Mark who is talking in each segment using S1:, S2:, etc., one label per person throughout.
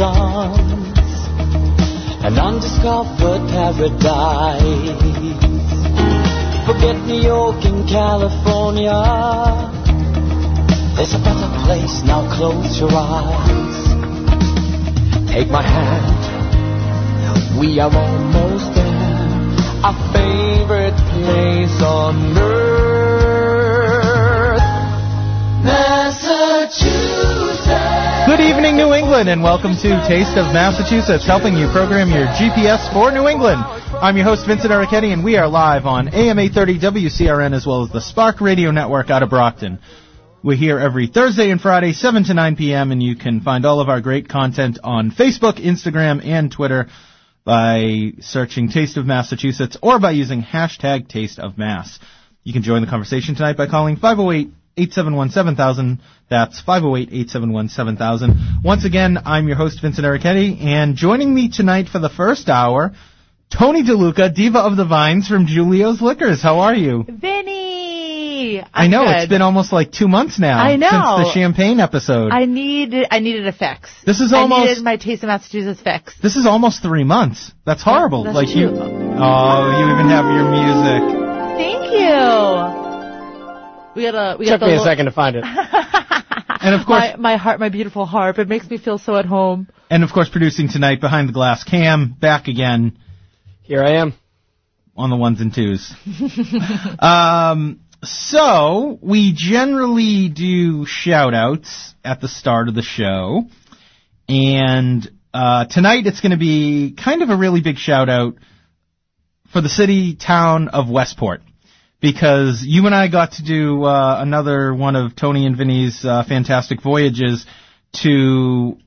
S1: oceans, an undiscovered paradise. Forget New York and California. There's a better place now. Close your eyes. Take my hand. We are almost there. Our favorite place on earth. Massachusetts.
S2: Good evening, New England, and welcome to Taste of Massachusetts, helping you program your GPS for New England. I'm your host, Vincent Ericetti, and we are live on AM 830 WCRN as well as the Spark Radio Network out of Brockton. We're here every Thursday and Friday, 7 to 9 p.m., and you can find all of our great content on Facebook, Instagram, and Twitter by searching Taste of Massachusetts or by using hashtag Taste of Mass. You can join the conversation tonight by calling 508 871 That's 508 871 7000. Once again, I'm your host, Vincent Ericetti, and joining me tonight for the first hour, Tony DeLuca, Diva of the Vines from Julio's Liquors. How are you?
S3: Vinny!
S2: i know,
S3: I'm
S2: it's
S3: good.
S2: been almost like two months now
S3: I know.
S2: since the champagne episode.
S3: I needed, I needed a fix.
S2: This is
S3: I
S2: almost-
S3: needed my Taste of Massachusetts fix.
S2: This is almost three months. That's horrible.
S3: that's
S2: like you, oh, you even have your music.
S3: Thank you. We gotta, we
S4: Took
S3: got
S4: me
S3: the
S4: a second to find it.
S2: And of course,
S3: my, my heart, my beautiful harp. It makes me feel so at home.
S2: and of course, producing tonight behind the glass, Cam back again
S4: Here I am.
S2: on the ones and twos. um, so we generally do shout outs at the start of the show, and uh, tonight it's going to be kind of a really big shout out for the city town of Westport. Because you and I got to do uh, another one of Tony and Vinny's uh, fantastic voyages to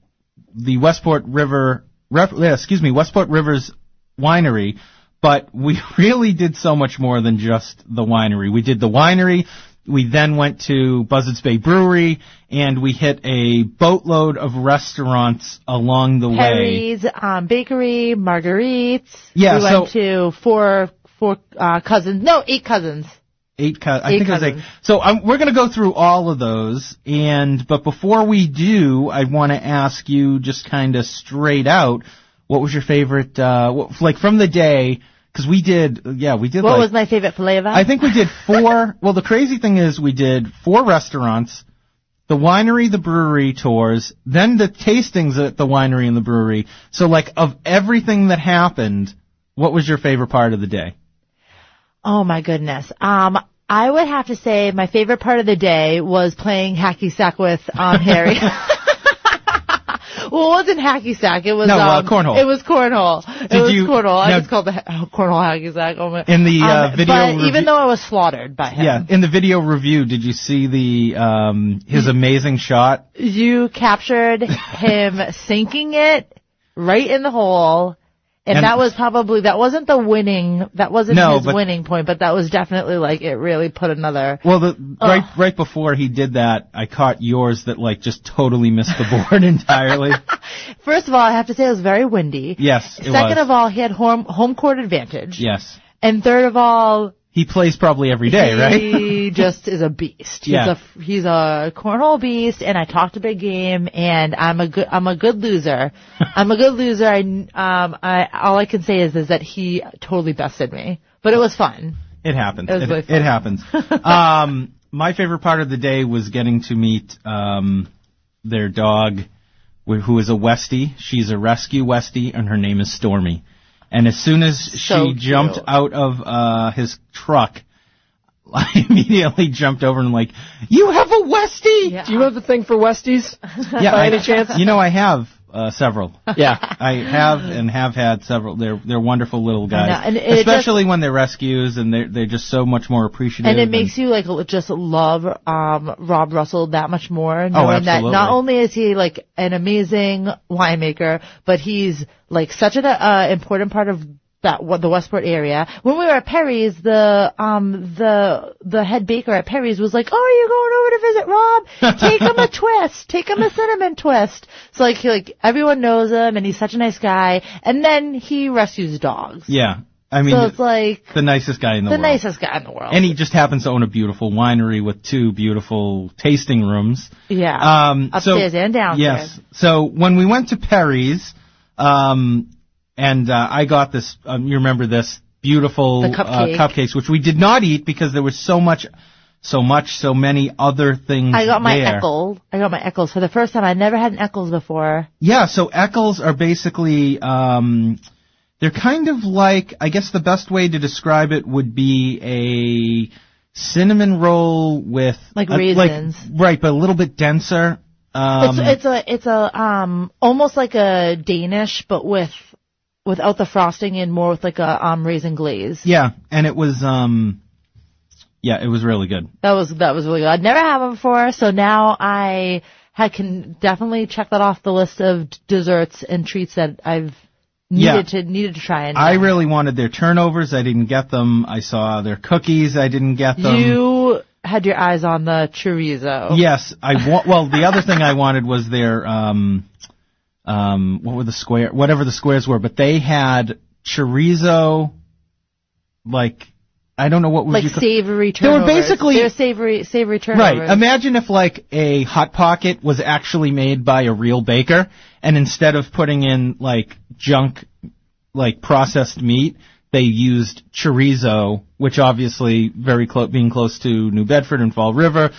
S2: the Westport River, ref, excuse me, Westport Rivers Winery, but we really did so much more than just the winery. We did the winery, we then went to Buzzards Bay Brewery, and we hit a boatload of restaurants along the way.
S3: Perry's, um, bakery, Marguerite's.
S2: Yeah,
S3: We went
S2: so-
S3: to four, four, uh, cousins. No, eight cousins.
S2: Eight, co- I
S3: Eight
S2: think it was eight.
S3: cousins.
S2: So um, we're going to go through all of those, and but before we do, I want to ask you just kind of straight out, what was your favorite, uh, what, like from the day? Because we did, yeah, we did.
S3: What
S2: like,
S3: was my favorite flavor?
S2: I think we did four. well, the crazy thing is, we did four restaurants, the winery, the brewery tours, then the tastings at the winery and the brewery. So, like, of everything that happened, what was your favorite part of the day?
S3: Oh my goodness. Um, I would have to say my favorite part of the day was playing hacky sack with um, Harry. well, it wasn't hacky sack. It was
S2: No, uh,
S3: um,
S2: cornhole.
S3: It was cornhole. it was
S2: you-
S3: cornhole.
S2: now-
S3: I just called the ha- oh, cornhole hacky sack. Oh my.
S2: In the, uh,
S3: Um,
S2: video
S3: but
S2: review-
S3: even though I was slaughtered by him,
S2: Yeah, in the video review, did you see the um his amazing shot?
S3: you captured him sinking it right in the hole. And,
S2: And-
S3: that was probably, that wasn't the winning, that wasn't
S2: No,
S3: his
S2: but-
S3: winning point, but that was definitely like, it really put another,
S2: Well, the right right before he did that, I caught yours that like just totally missed the board entirely.
S3: First of all, I have to say it was very windy.
S2: Yes, it
S3: Second
S2: was.
S3: of all, he had home home court advantage.
S2: yes,
S3: And third of all,
S2: he plays probably every day, right?
S3: he just is a beast. He's
S2: Yeah.
S3: a he's a cornhole beast, and I talked a big game, and I'm a good I'm a good loser. I'm a good loser. I um I all I can say is is that he totally bested me, but it was fun.
S2: It happens.
S3: It was
S2: It,
S3: really
S2: it happens. um, my favorite part of the day was getting to meet um, their dog, who is a Westie. She's a rescue Westie, and her name is Stormy. And as soon as
S3: So
S2: she jumped
S3: cute.
S2: out of uh, his truck, I immediately jumped over and I'm like, "You have a Westie!"
S3: Yeah.
S4: Do you have a thing for Westies?
S2: Yeah,
S4: By
S2: I,
S4: any chance?
S2: You know, I have uh, several.
S4: Yeah.
S2: I have and have had several. They're they're wonderful little guys,
S3: know, and it
S2: especially when they're rescues and they're they're just so much more appreciative.
S3: And it makes you like just love um Rob Russell that much more, knowing that
S2: absolutely.
S3: not only is he like an amazing winemaker, but he's like such an uh, important part of that what the Westport area. When we were at Perry's, the um the the head baker at Perry's was like, "Oh, are you going over to visit Rob? Take him a twist. Take him a cinnamon twist." So like he, like everyone knows him, and he's such a nice guy. And then he rescues dogs.
S2: Yeah. I mean,
S3: so it's like
S2: the nicest guy in the,
S3: the
S2: world.
S3: The nicest guy in the world.
S2: And he just happens to own a beautiful winery with two beautiful tasting rooms.
S3: yeah.
S2: Um, so-
S3: Upstairs and downstairs.
S2: Yes. So when we went to Perry's, um, and uh, I got this, um, you remember this beautiful
S3: cupcake.
S2: Uh, cupcakes, which we did not eat because there was so much, so much, so many other things.
S3: I got my
S2: there.
S3: Eccles. I got my Eccles for the first time. I never had an Eccles before.
S2: Yeah, so Eccles are basically um they're kind of like I guess the best way to describe it would be a cinnamon roll with
S3: Like
S2: a-
S3: raisins.
S2: right, but a little bit denser. Um
S3: it's it's a it's a um almost like a Danish, but with without the frosting and more with like a um raisin glaze.
S2: yeah, and it was um yeah, it was really good.
S3: That was that was really good. I'd never had one before, so now I I can definitely check that off the list of desserts and treats that I've
S2: Yeah.
S3: needed to needed to try. And
S2: I really wanted their turnovers. I didn't get them. I saw their cookies. I didn't get them.
S3: you had your eyes on the chorizo.
S2: Yes, I want. Well, the other thing I wanted was their um, um, what were the square, whatever the squares were, but they had chorizo, like I don't know what would
S3: like
S2: you
S3: savory
S2: They were basically-
S3: they're savory savory turnovers.
S2: Right. Imagine if like a hot pocket was actually made by a real baker, and instead of putting in like junk, like processed meat, they used chorizo, which obviously very close, being close to New Bedford and Fall River,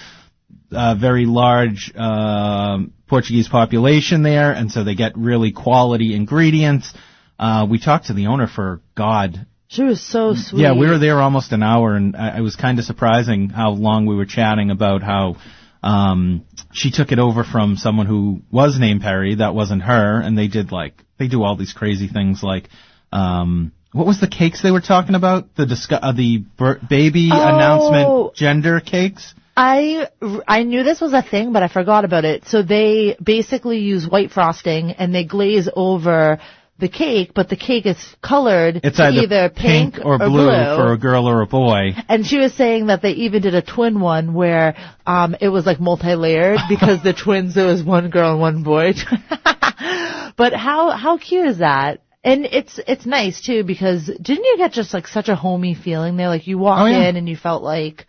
S2: uh, very large um Portuguese population there, and so they get really quality ingredients. Uh, we talked to the owner for God
S3: She was so sweet.
S2: yeah, we were there almost an hour, and I, it was kind of surprising how long we were chatting about how um, she took it over from someone who was named Perry. That wasn't her, and they did like they do all these crazy things like. Um, what was the cakes they were talking about? The discu- uh, the bir- baby
S3: Oh.
S2: announcement gender cakes.
S3: I I knew this was a thing, but I forgot about it. So they basically use white frosting and they glaze over the cake, but the cake is colored
S2: It's
S3: to
S2: either,
S3: pink, pink,
S2: or, blue, for a girl or a boy.
S3: And she was saying that they even did a twin one where um it was like multi-layered because the twins it was one girl and one boy. but how how cute is that? And it's it's nice too because didn't you get just like such a homey feeling there? Like you walked
S2: Oh, yeah.
S3: in and you felt like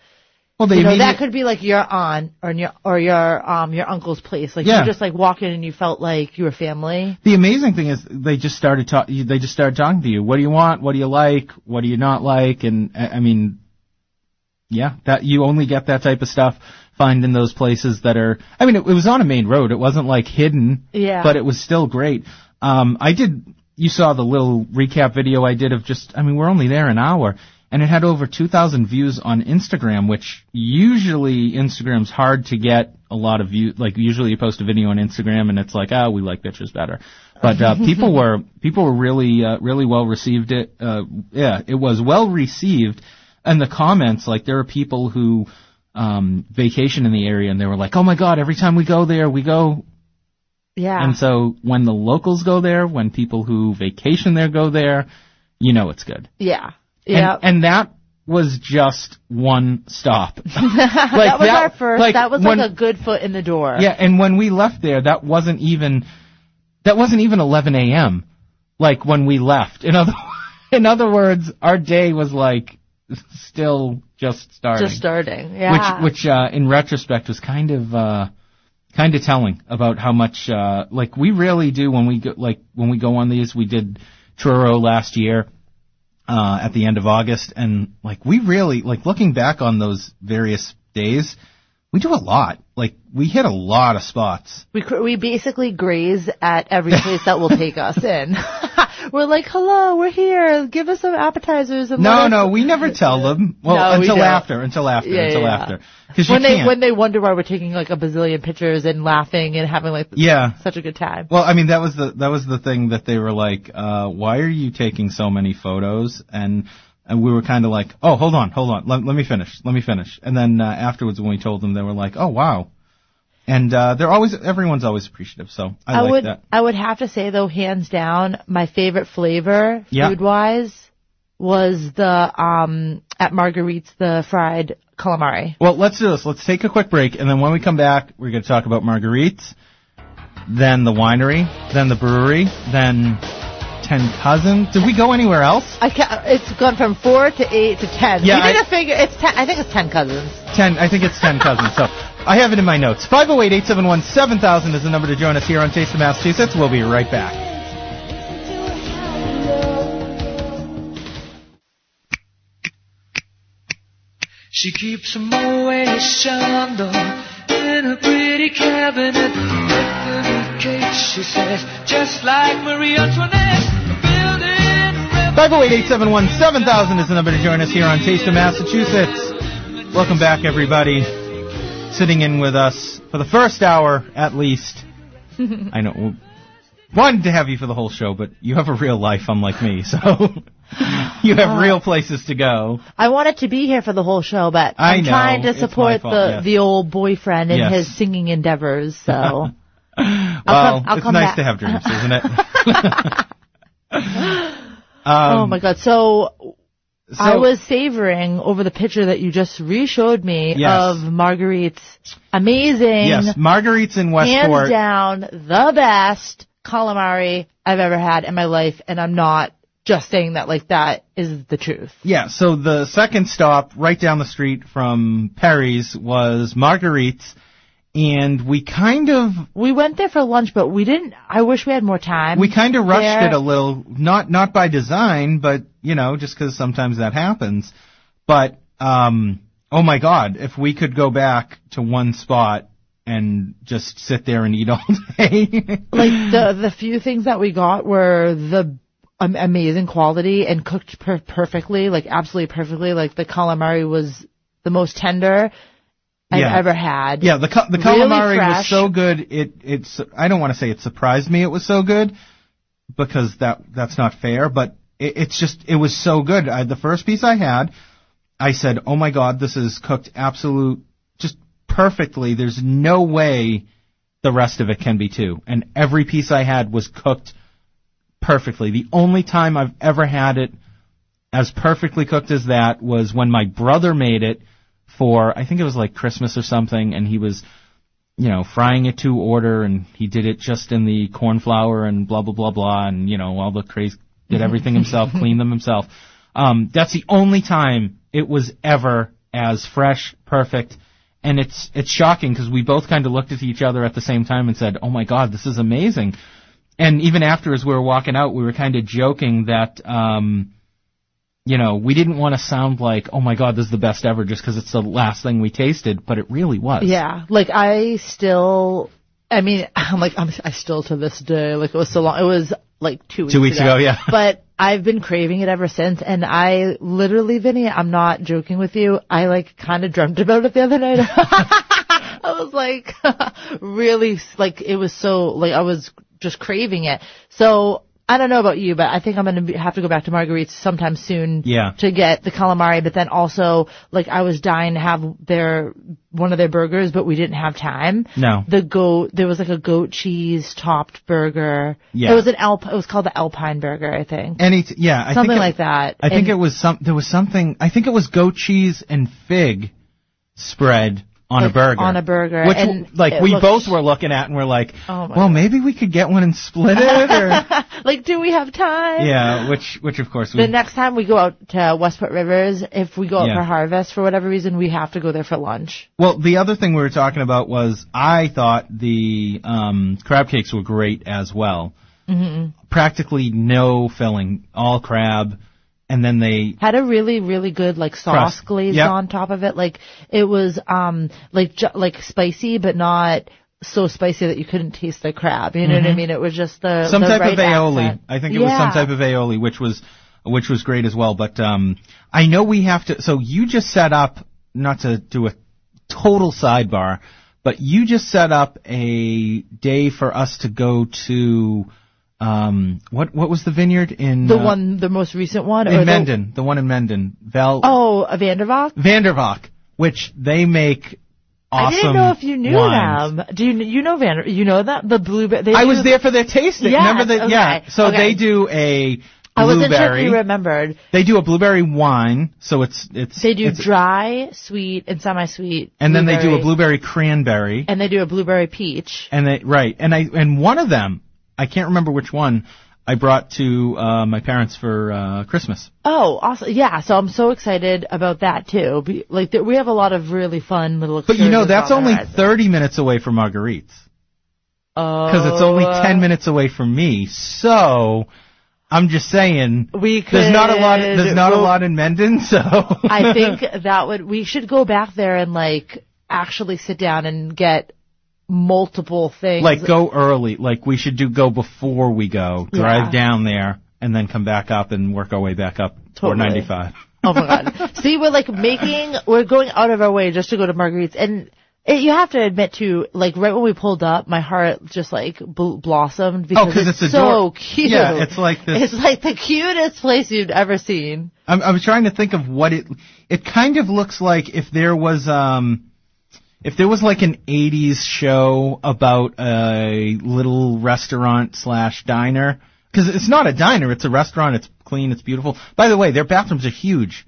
S2: Well, they
S3: you know that could be like your aunt or your or your um your uncle's place. Like
S2: Yeah.
S3: you just like walk in and you felt like you were family.
S2: The amazing thing is they just started ta- they just started talking to you. What do you want? What do you like? What do you not like? And I I mean, yeah, that you only get that type of stuff find in those places that are. I mean, it, it was on a main road. It wasn't like hidden.
S3: Yeah.
S2: But it was still great. Um, I did. You saw the little recap video I did of just. I mean, we're only there an hour. And it had over 2,000 views on Instagram, which usually Instagram's hard to get a lot of views. Like usually you post a video on Instagram and it's like, oh, we like pictures better. But uh, people were people were really uh, really well received. It uh, yeah, it was well received. And the comments, like there are people who um, vacation in the area and they were like, oh my god, every time we go there, we go.
S3: Yeah.
S2: And so when the locals go there, when people who vacation there go there, you know it's good.
S3: yeah.
S2: And,
S3: Yeah.
S2: and that was just one stop. like
S3: that was our first.
S2: like,
S3: that was
S2: when-
S3: like a good foot in the door.
S2: yeah, and when we left there, that wasn't even that wasn't even 11 a.m. Like when we left. In other in other words, our day was like still just starting.
S3: Just starting. Yeah.
S2: Which which uh, in retrospect was kind of uh, kind of telling about how much uh, like we really do when we go like when we go on these. We did Truro last year uh, at the end of August, and like we really like looking back on those various days, we do a lot. Like we hit a lot of spots.
S3: We cr- we basically graze at every place that will take us in. we're like, hello, we're here. Give us some appetizers. And
S2: No, no, we never tell them. Well,
S3: No,
S2: until
S3: don't.
S2: after, until after,
S3: Yeah,
S2: until
S3: yeah,
S2: after. Because
S3: When they
S2: can't.
S3: when they wonder why we're taking like a bazillion pictures and laughing and having like
S2: yeah.
S3: such a good time.
S2: Well, I mean, that was the that was the thing that they were like, uh, "Why are you taking so many photos?" And and we were kind of like, "Oh, hold on, hold on, let, let me finish, let me finish." And then uh, afterwards, when we told them, they were like, "Oh, wow." And uh, they're always everyone's always appreciative, so I,
S3: I
S2: like
S3: would
S2: that.
S3: I would have to say though, hands down, my favorite flavor
S2: Yeah.
S3: food wise was the um at Marguerite's the fried calamari.
S2: Well, let's do this. Let's take a quick break, and then when we come back, we're going to talk about Marguerite's, then the winery, then the brewery, then ten cousins. Did we go anywhere else?
S3: I can't, it's gone from four to eight to ten.
S2: Yeah,
S3: we did
S2: I-
S3: a figure. It's ten. I think it's ten cousins.
S2: Ten. I think it's ten cousins. So I have it in my notes. 508-871-7000 is the number to join us here on Taste of Massachusetts. We'll be right back.
S5: She keeps a Moet Chandon in her pretty cabinet. Decorative cake, she says, just like Marie Antoinette. Building
S2: 508-871-7000 is the number to join us here on Taste of Massachusetts. Welcome back, everybody. Sitting in with us for the first hour, at least. I know. Wanted to have you for the whole show, but you have a real life, unlike me, so you have uh, real places to go.
S3: I wanted to be here for the whole show, but
S2: I
S3: I'm
S2: know.
S3: trying to
S2: It's my
S3: support
S2: fault,
S3: the
S2: yes.
S3: the old boyfriend in
S2: Yes.
S3: his singing endeavors. So
S2: well,
S3: come- I'll
S2: it's
S3: come
S2: nice
S3: back.
S2: to have dreams, isn't it? Um,
S3: oh my god. So,
S2: so-
S3: I was savoring over the picture that you just re-showed me
S2: Yes.
S3: of Marguerite's amazing,
S2: Yes, Marguerite's in Westport.
S3: hands down, the best calamari I've ever had in my life, and I'm not just saying that like that is the truth.
S2: Yeah, so the second stop right down the street from Perry's was Marguerite's, and we kind of
S3: We went there for lunch, but we didn't. I wish we had more time.
S2: we kind of rushed
S3: there.
S2: it a little, not not by design, but you know, just because sometimes that happens. But um, oh my God, if we could go back to one spot and just sit there and eat all day.
S3: like the the few things that we got were the um, amazing quality and cooked per- perfectly, like absolutely perfectly. Like the calamari was the most tender I've
S2: Yeah.
S3: ever had.
S2: Yeah, the ca- the
S3: Really
S2: calamari was so good. It it's I don't want to say it surprised me. It was so good because that that's not fair. But it, it's just it was so good. I, the first piece I had, I said, "Oh my god, this is cooked absolute just perfectly. There's no way the rest of it can be too." And every piece I had was cooked perfectly. The only time I've ever had it as perfectly cooked as that was when my brother made it for I think it was like Christmas or something, and he was, you know, frying it to order, and he did it just in the corn flour and blah blah blah blah, and you know all the crazy did everything himself, cleaned them himself. Um, that's the only time it was ever as fresh, perfect, and it's it's shocking because we both kind of looked at each other at the same time and said, "Oh my God, this is amazing." And even after, as we were walking out, we were kind of joking that. Um, you know, we didn't want to sound like, oh my god, this is the best ever just because it's the last thing we tasted, but it really was.
S3: Yeah, like I still, I mean, I'm like, I'm, I still to this day, like it was so long, it was like two weeks
S2: Two weeks ago, yeah.
S3: But I've been craving it ever since, and I literally, Vinny, I'm not joking with you, I like kind of dreamt about it the other night. I was like, really, like it was so, like I was just craving it. So, I don't know about you, but I think I'm gonna have to go back to Marguerite's sometime soon
S2: Yeah.
S3: to get the calamari, but then also, like, I was dying to have their, one of their burgers, but we didn't have time.
S2: No.
S3: The goat, there was like a goat cheese topped burger.
S2: Yeah.
S3: It was an Alp, it was called the Alpine burger, I think.
S2: Any, t- yeah, I
S3: Something
S2: think it-
S3: like that.
S2: I think
S3: And-
S2: it was some. There was something. I think it was goat cheese and fig spread on
S3: Like,
S2: a burger.
S3: on a burger,
S2: Which,
S3: and
S2: like, we
S3: looked-
S2: both were looking at and we're like,
S3: Oh
S2: well,
S3: God.
S2: maybe we could get one and split it, or
S3: like, do we have time?
S2: yeah, which, which of course we.
S3: The next time we go out to Westport Rivers, if we go out
S2: Yeah.
S3: for harvest for whatever reason, we have to go there for lunch.
S2: Well, the other thing we were talking about was I thought the um, crab cakes were great as well. Mm-hmm. Practically no filling, all crab, and then they
S3: had a really really good like sauce
S2: Crust.
S3: glazed
S2: Yep.
S3: on top of it like it was um like ju- like spicy but not so spicy that you couldn't taste the crab you know what i mean it was just the
S2: Mm-hmm. some
S3: the
S2: type
S3: right
S2: of aioli.
S3: accent.
S2: I think it was some type of aioli, which was which was great as well. But um, I know we have to. So you just set up not to do a total sidebar, but you just set up a day for us to go to. Um, what what was the vineyard in
S3: the
S2: uh,
S3: one the most recent one
S2: in
S3: the-
S2: Mendon? The one in Mendon, Val
S3: oh a vandervalk
S2: Vandervalk, which they make awesome.
S3: i didn't know if you knew
S2: wines.
S3: them do you you know vander you know that the blueberry they
S2: I was there for their tasting.
S3: Yes,
S2: Remember that? Yeah. So
S3: okay.
S2: they do a
S3: i wasn't sure if
S2: blueberry.
S3: you remembered
S2: They do a blueberry wine, so it's it's
S3: they do
S2: it's-
S3: dry sweet and semi-sweet
S2: and then they do a
S3: blueberry
S2: cranberry,
S3: and they do a blueberry peach
S2: and they right, and I and one of them, I can't remember which one. I brought to uh, my parents for uh, Christmas.
S3: Oh, awesome! Yeah, so I'm so excited about that too. Be, like th- we have a lot of really fun little.
S2: But you know, that's only
S3: horizon.
S2: 30 minutes away from Marguerite's. Because it's only
S3: Oh,
S2: 10 minutes away from me. So, I'm just saying,
S3: We could.
S2: there's not a lot, there's not a lot in Mendon, so.
S3: I think that would we should go back there and like actually sit down and get multiple things.
S2: like go early. Like we should do go before we go. Drive
S3: Yeah.
S2: down there and then come back up and work our way back up
S3: Totally.
S2: 95.
S3: Oh my god. See, we're like making, we're going out of our way just to go to Marguerite's. And it, you have to admit too, like right when we pulled up, my heart just like bl- blossomed because
S2: Oh, 'cause
S3: it's,
S2: it's
S3: so
S2: ador-
S3: cute.
S2: Yeah, it's like this-
S3: It's like the cutest place you've ever seen.
S2: I'm, I'm trying to think of what it. It kind of looks like if there was um, if there was like an '80s show about a little restaurant slash diner. Because it's not a diner; it's a restaurant. It's clean. It's beautiful. By the way, their bathrooms are huge.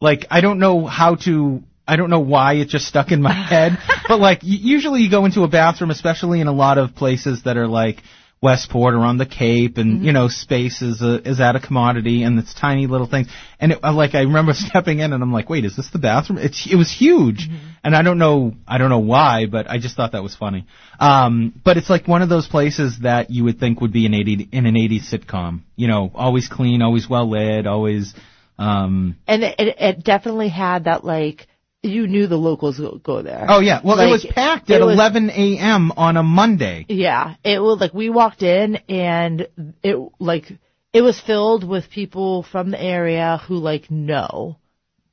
S2: Like I don't know how to. I don't know why it just stuck in my head, but like usually you go into a bathroom, especially in a lot of places that are like Westport or on the Cape, and you know space is a, is at a commodity, and it's tiny little things. And it, like I remember stepping in, and I'm like, wait, is this the bathroom? It's it was huge, and I don't know I don't know why, but I just thought that was funny. Um, but it's like one of those places that you would think would be an 80 in an 80s sitcom. You know, always clean, always well lit, always. Um,
S3: And it, it, it definitely had that like, you knew the locals go, go there.
S2: oh yeah, well it was packed at
S3: was-
S2: 11 a.m. on a Monday.
S3: Yeah, it was like we walked in and it like it was filled with people from the area who like know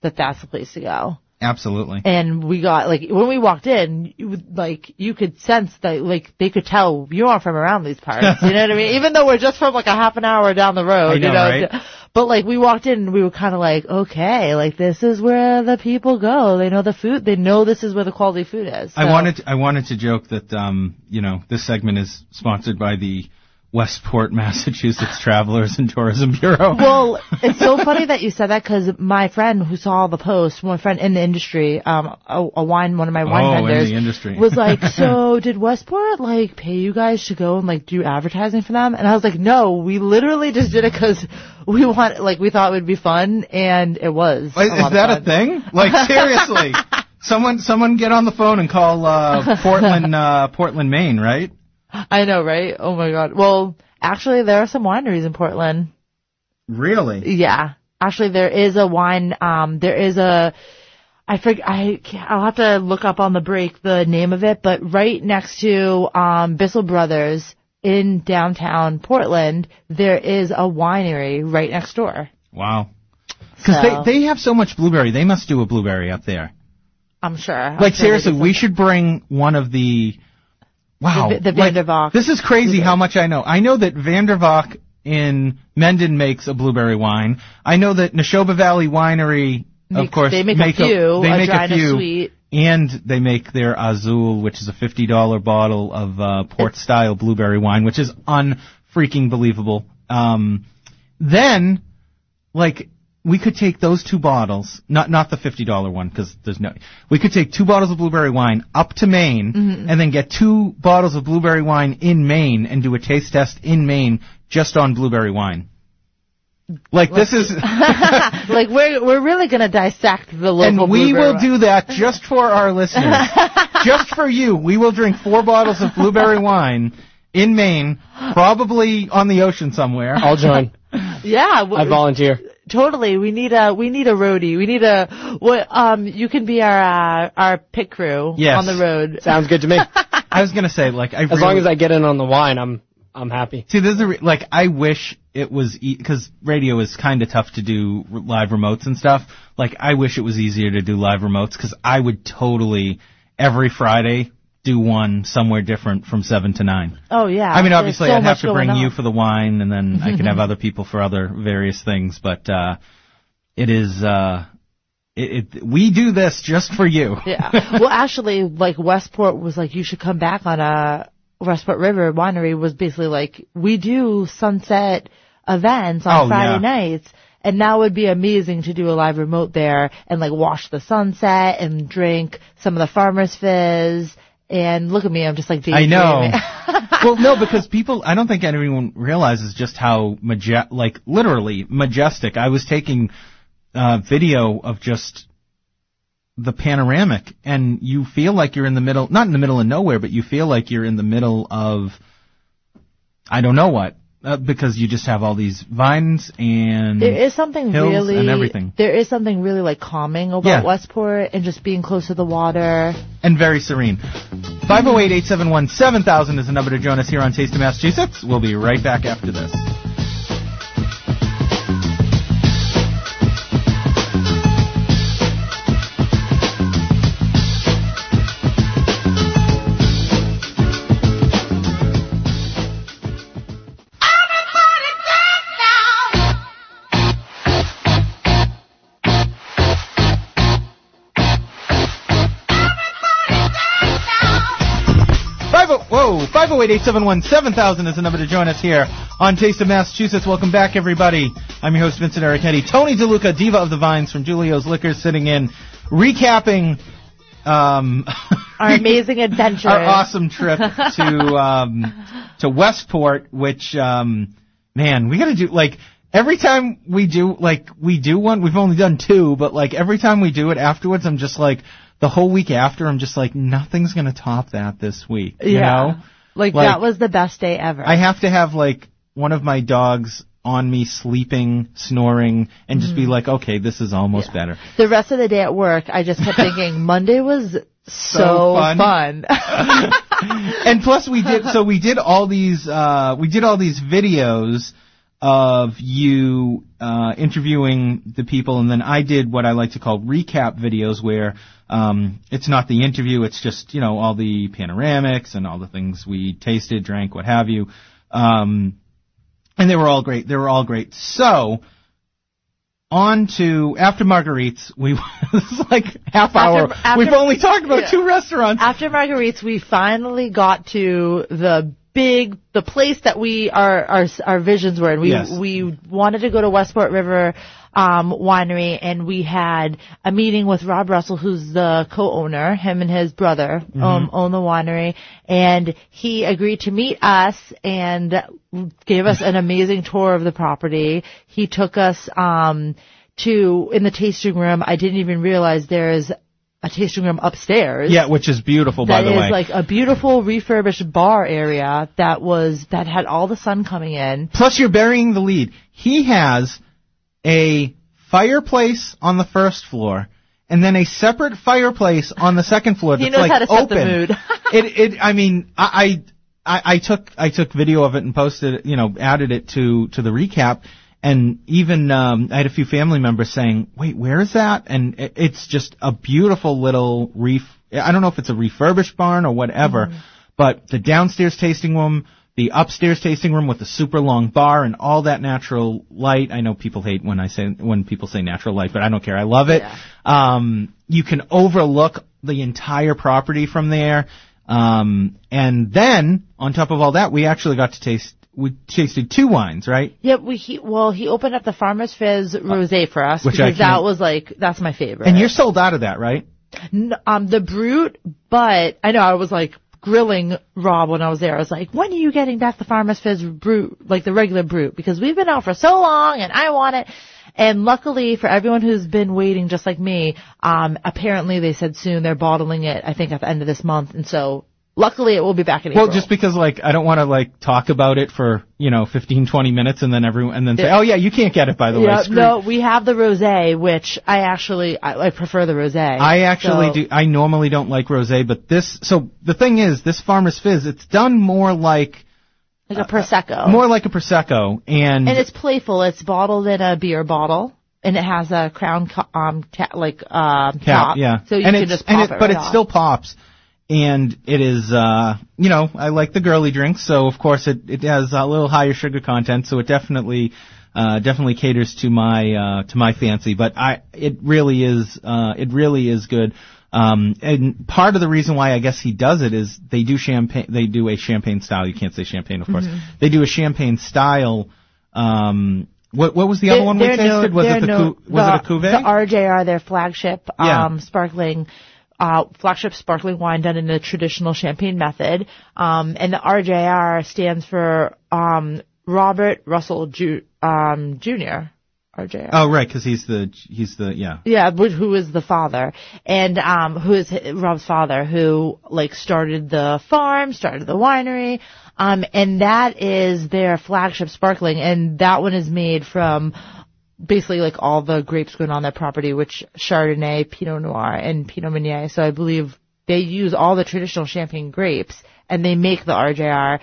S3: that that's the place to go.
S2: Absolutely.
S3: And we got like when we walked in, you would, like you could sense that like they could tell you aren't from around these parts. You know what I mean? Even though we're just from like a half an hour down the road,
S2: know,
S3: you know.
S2: right?
S3: But like we walked in and we were kind of like, okay, like this is where the people go. They know the food. They know this is where the quality food is.
S2: I wanted to, I wanted to joke that um you know this segment is sponsored by the Westport, Massachusetts Travelers and Tourism Bureau.
S3: Well, it's so funny that you said that because my friend who saw the post, my friend in the industry, um, a, a wine, one of my wine
S2: Oh, in
S3: vendors,
S2: the industry.
S3: was like, "So did Westport like pay you guys to go and like do advertising for them?" And I was like, "No, we literally just did it because we want, like, we thought it would be fun, and it was."
S2: Wait, is that a thing? Like seriously, someone someone get on the phone and call uh, Portland uh, Portland, Maine, right?
S3: I know, right? Oh my god. Well, actually, there are some wineries in Portland.
S2: Really?
S3: Yeah. Actually, there is a wine, um, there is a, I forget, I, I'll have to look up on the break the name of it, but right next to, um, Bissell Brothers in downtown Portland, there is a winery right next door.
S2: Wow. Because
S3: So-
S2: they they have so much blueberry, they must do a blueberry up there.
S3: I'm sure. I'm
S2: Like
S3: sure
S2: seriously, we should bring one of the. Wow,
S3: The- the
S2: like, This is crazy how much I know. I know that Vandervalk in Mendon makes a blueberry wine. I know that Nashoba Valley Winery, of course,
S3: they make a few,
S2: they
S3: a
S2: make
S3: dry
S2: a
S3: and a
S2: few,
S3: sweet.
S2: and they make their Azul, which is a fifty dollar bottle of uh, port style blueberry wine, which is unfreaking believable. Um, then, like, we could take those two bottles, not not the fifty dollar one, because there's no. We could take two bottles of blueberry wine up to Maine,
S3: Mm-hmm.
S2: and then get two bottles of blueberry wine in Maine, and do a taste test in Maine just on blueberry wine. Like this is,
S3: like we're, we're really gonna dissect the local
S2: and we will
S3: wine.
S2: do that just for our listeners, just for you. We will drink four bottles of blueberry wine in Maine, probably on the ocean somewhere.
S4: I'll join.
S3: Yeah. w-
S4: I volunteer.
S3: Totally. We need a we need a roadie. We need a what um you can be our uh, our pit crew
S2: Yes.
S3: on the road.
S4: Sounds good to me.
S2: I was gonna say, like, I
S4: As long as I get in on the wine, I'm I'm happy.
S2: See, there's a re- like I wish it was because radio is kind of tough to do r- live remotes and stuff. Like I wish it was easier to do live remotes because I would totally every Friday do one somewhere different from seven to nine.
S3: Oh yeah.
S2: I mean, obviously
S3: so
S2: I'd have to bring
S3: going
S2: you for the wine, and then I could have other people for other various things. But uh, it is uh, it, it we do this just for you.
S3: Yeah. Well, actually, like Westport was like, you should come back on a Westport River Winery was basically like, we do sunset events on
S2: Oh,
S3: Friday
S2: yeah.
S3: nights. And that would be amazing to do a live remote there and like watch the sunset and drink some of the farmer's fizz. And look at me, I'm just like
S2: I know. well, no, because people, I don't think anyone realizes just how maje- like literally majestic. I was taking uh, video of just the panoramic, and you feel like you're in the middle, not in the middle of nowhere, but you feel like you're in the middle of, I don't know what, uh, because you just have all these vines and
S3: There is something really
S2: and everything.
S3: There is something really like calming about
S2: Yeah.
S3: Westport and just being close to the water.
S2: and very serene. 508-871-7000 is the number to join us here on Taste of Massachusetts. We'll be right back after this. 508-871-7000 is the number to join us here on Taste of Massachusetts. Welcome back, everybody. I'm your host, Vincent Ericetti. Tony DeLuca, diva of the vines from Julio's Liquors, sitting in, recapping um,
S3: our amazing adventure,
S2: our awesome trip to um, to Westport. Which, um, man, we got to do like every time we do like we do one. We've only done two, but like every time we do it afterwards, I'm just like the whole week after, I'm just like, nothing's gonna top that this week. You
S3: yeah.
S2: know?
S3: Like,
S2: Like-
S3: that was the best day ever.
S2: I have to have like one of my dogs on me sleeping, snoring, and just be like, okay, this is almost better.
S3: the rest of the day at work, I just kept thinking Monday was so,
S2: fun.
S3: fun.
S2: and plus we did so we did all these uh we did all these videos of you uh interviewing the people and then I did what I like to call recap videos where um it's not the interview it's just you know all the panoramics and all the things we tasted drank what have you. Um and they were all great they were all great. So on to after marguerites we was like half hour.
S3: after-
S2: we've only talked about
S3: yeah.
S2: two restaurants.
S3: After Marguerite's, we finally got to the big, the place that we, our, our, our visions were and We,
S2: Yes.
S3: we wanted to go to Westport River, um, winery and we had a meeting with Rob Russell, who's the co-owner, him and his brother, um, own the winery and he agreed to meet us and gave us an amazing tour of the property. He took us, um, to, in the tasting room, I didn't even realize there's a tasting room upstairs.
S2: Yeah, which is beautiful, by
S3: That
S2: the
S3: is
S2: way.
S3: like a beautiful refurbished bar area that was that had all the sun coming in.
S2: Plus, you're burying the lead. He has a fireplace on the first floor, and then a separate fireplace on the second floor.
S3: He
S2: that's
S3: knows
S2: like
S3: how to set the
S2: open.
S3: mood.
S2: it, it. I mean, I, I, I I took, I took video of it and posted, it, you know, added it to to the recap. And even um, I had a few family members saying, "Wait, where is that?" And it, it's just a beautiful little ref. I don't know if it's a refurbished barn or whatever,
S3: Mm-hmm.
S2: but the downstairs tasting room, the upstairs tasting room with the super long bar and all that natural light. I know people hate when I say when people say natural light, but I don't care. I love it.
S3: Yeah.
S2: Um, you can overlook the entire property from there. Um, and then on top of all that, we actually got to taste. We tasted two wines, right?
S3: Yeah, we he well he opened up the Farmers Fizz rosé for us
S2: Which
S3: because that was like that's my favorite.
S2: And you're sold out of that, right?
S3: N- um the brut, but I know I was like grilling Rob when I was there. I was like, when are you getting back the Farmers Fizz brut, like the regular brut? Because we've been out for so long and I want it. And luckily for everyone who's been waiting just like me, um, apparently they said soon they're bottling it, I think at the end of this month. And so luckily it will be back in April.
S2: Well, just because like I don't want to like talk about it for you know 15, 20 minutes and then everyone and then say,
S3: Yeah.
S2: oh yeah, you can't get it by the way. Screw
S3: no, we have the rosé, which I actually, I, I prefer the rosé.
S2: I actually
S3: So-
S2: do. I normally don't like rosé, but this. So the thing is, this Farmer's Fizz, it's done more like
S3: Like a prosecco.
S2: more like a prosecco, and,
S3: and it's playful. It's bottled in a beer bottle, and it has a crown um ca- like um
S2: cap,
S3: top,
S2: yeah.
S3: So you
S2: and
S3: can just pop
S2: and
S3: it,
S2: but
S3: right
S2: it
S3: off.
S2: still pops, and it is. uh You know, I like the girly drinks, so of course it it has a little higher sugar content, so it definitely. Uh, definitely caters to my uh, to my fancy, but I it really is uh, it really is good. Um, and part of the reason why I guess he does it is they do champagne they do a champagne style. You can't say champagne, of course.
S3: Mm-hmm.
S2: They do a champagne style. Um, what what was the other one we tasted? was it the
S3: known-
S2: cou- was
S3: the,
S2: it a cuvee?
S3: The RJR, their flagship
S2: Yeah.
S3: um sparkling uh, flagship sparkling wine done in the traditional champagne method. Um, and the RJR stands for um, Robert Russell Ju- um, Jr. RJR.
S2: Oh, right, because he's the he's the yeah.
S3: Yeah, who is the father, and um, who is Rob's father, who like started the farm, started the winery, um, and that is their flagship sparkling, and that one is made from basically like all the grapes grown on that property, which Chardonnay, Pinot Noir, and Pinot Meunier. So I believe they use all the traditional champagne grapes, and they make the RJR.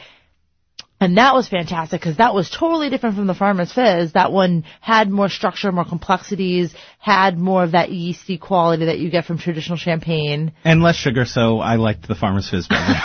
S3: And that was fantastic because that was totally different from the Farmer's Fizz. That one had more structure, more complexities, had more of that yeasty quality that you get from traditional champagne.
S2: And less sugar, so I liked the Farmer's Fizz better.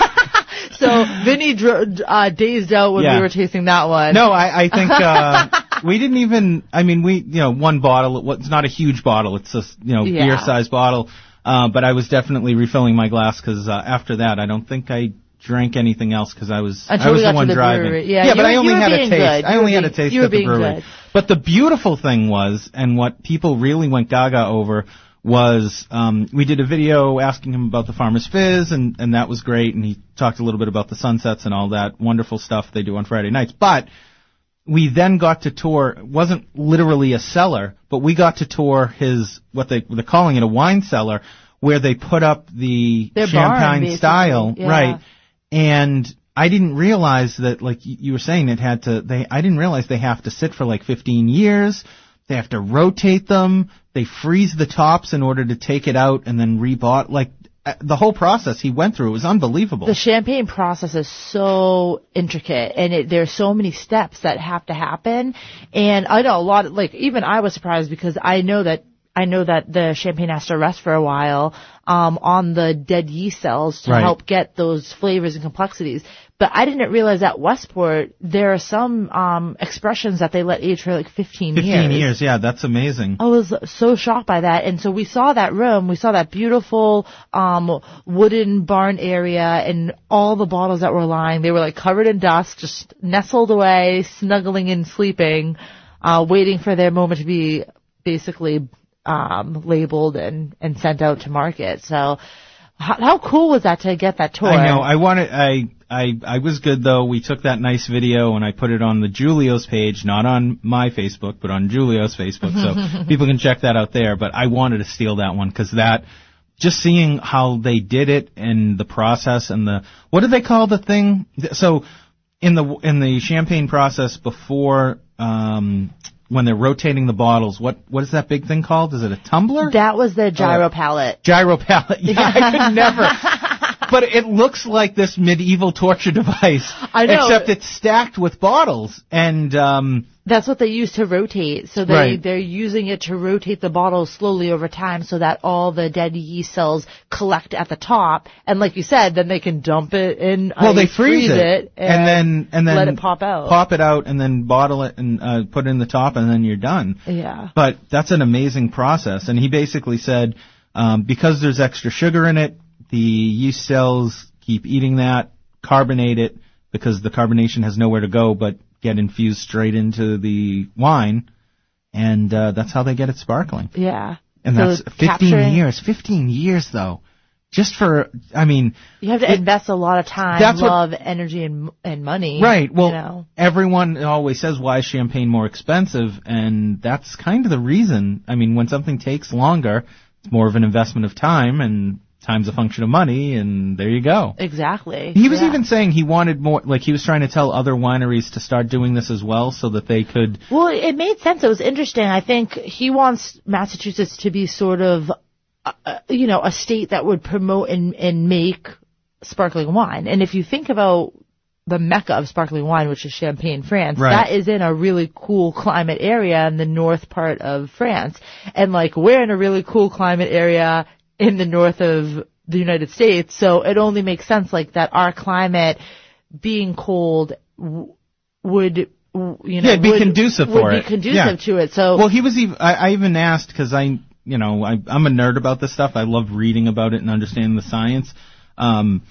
S3: So Vinny dr- uh, dazed out when
S2: Yeah.
S3: we were tasting that one.
S2: no, I, I think uh, we didn't even. I mean, we you know one bottle. it- It's not a huge bottle. It's a you know
S3: Yeah.
S2: beer sized bottle. Uh, but I was definitely refilling my glass because uh, after that, I don't think I drank anything else because I was
S3: Until
S2: I was the one
S3: the
S2: driving.
S3: brewery. Yeah,
S2: yeah, but
S3: were-
S2: I only had a taste.
S3: good.
S2: I only
S3: were
S2: had a taste at the
S3: being
S2: brewery.
S3: good.
S2: But the beautiful thing was, and what people really went gaga over was um, we did a video asking him about the Farmer's Fizz, and, and that was great, and he talked a little bit about the sunsets and all that wonderful stuff they do on Friday nights. But we then got to tour, wasn't literally a cellar, but we got to tour his, what they, they're calling it a wine cellar, where they put up the
S3: Their
S2: champagne
S3: basically.
S2: style,
S3: Yeah.
S2: right? And I didn't realize that, like you were saying, it had to. They I didn't realize they have to sit for like 15 years. They have to rotate them. They freeze the tops in order to take it out and then rebought. Like Uh, the whole process he went through was unbelievable.
S3: The champagne process is so intricate and it, there's so many steps that have to happen. And I know a lot of, like, even I was surprised because I know that, I know that the champagne has to rest for a while, um, on the dead yeast cells to
S2: Right.
S3: help get those flavors and complexities. But I didn't realize at Westport, there are some, um, expressions that they let age for like 15,
S2: 15 years. yeah, that's amazing.
S3: I was so shocked by that. And so we saw that room, we saw that beautiful, um, wooden barn area and all the bottles that were lying, they were like covered in dust, just nestled away, snuggling and sleeping, uh, waiting for their moment to be basically, um, labeled and, and sent out to market. So how, how cool was that to get that tour?
S2: I know. I wanted. I. I. I was good though. We took that nice video and I put it on the Julio's page, not on my Facebook, but on Julio's Facebook, so people can check that out there. But I wanted to steal that one because that. Just seeing how they did it and the process and the what do they call the thing? So in the in the champagne process before um, when they're rotating the bottles, what what is that big thing called? Is it a tumbler?
S3: that was the gyro oh, palette.
S2: gyro palette. Yeah, I could never. But it looks like this medieval torture device.
S3: I know.
S2: Except it's stacked with bottles. And, um,
S3: That's what they use to rotate. So they,
S2: Right.
S3: they're using it to rotate the bottles slowly over time so that all the dead yeast cells collect at the top. And like you said, then they can dump it in,
S2: well,
S3: ice,
S2: they freeze, it,
S3: and,
S2: then, and then
S3: let it pop out.
S2: Pop it out and then bottle it and, uh, put it in the top and then you're done.
S3: Yeah.
S2: But that's an amazing process. And he basically said, um, because there's extra sugar in it, the yeast cells keep eating that, carbonate it, because the carbonation has nowhere to go but get infused straight into the wine, and uh, that's how they get it sparkling.
S3: Yeah.
S2: And
S3: So
S2: that's 15
S3: capturing-
S2: years. 15 years though. Just for, I mean,
S3: You have to invest a lot of time,
S2: That's what-
S3: love, energy, and and money.
S2: Right. Well,
S3: you know.
S2: everyone always says why is champagne more expensive, and that's kind of the reason. I mean, when something takes longer, it's more of an investment of time, and time's a function of money, and there you go.
S3: Exactly.
S2: He was
S3: Yeah.
S2: even saying he wanted more, like he was trying to tell other wineries to start doing this as well, so that they could.
S3: Well, it made sense. It was interesting. I think he wants Massachusetts to be sort of, uh, uh, you know, a state that would promote and, and make sparkling wine. And if you think about the mecca of sparkling wine, which is Champagne, France,
S2: Right.
S3: that is in a really cool climate area in the north part of France. And like, we're in a really cool climate area in the north of the United States. So it only makes sense like that our climate being cold w- would, you know,
S2: Yeah, be
S3: would-
S2: conducive
S3: would
S2: for
S3: be
S2: it.
S3: conducive
S2: Yeah.
S3: to it. So
S2: Well, he was even. I, I even asked because I, you know, I, I'm a nerd about this stuff. I love reading about it and understanding the science. Um,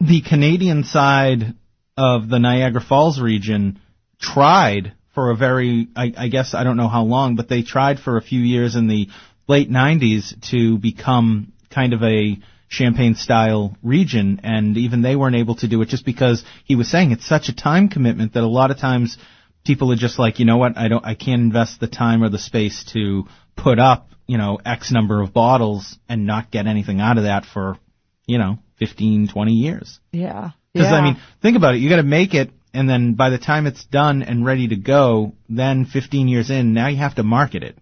S2: the Canadian side of the Niagara Falls region tried for a very, I, I guess I don't know how long, but they tried for a few years in the late 90s to become kind of a champagne style region and even they weren't able to do it just because he was saying it's such a time commitment that a lot of times people are just like, you know what, I don't, I can't invest the time or the space to put up, you know, X number of bottles and not get anything out of that for, you know, 15, 20 years.
S3: Yeah.
S2: Because
S3: yeah.
S2: I mean, think about it. You got to make it, and then by the time it's done and ready to go, then 15 years in, now you have to market it.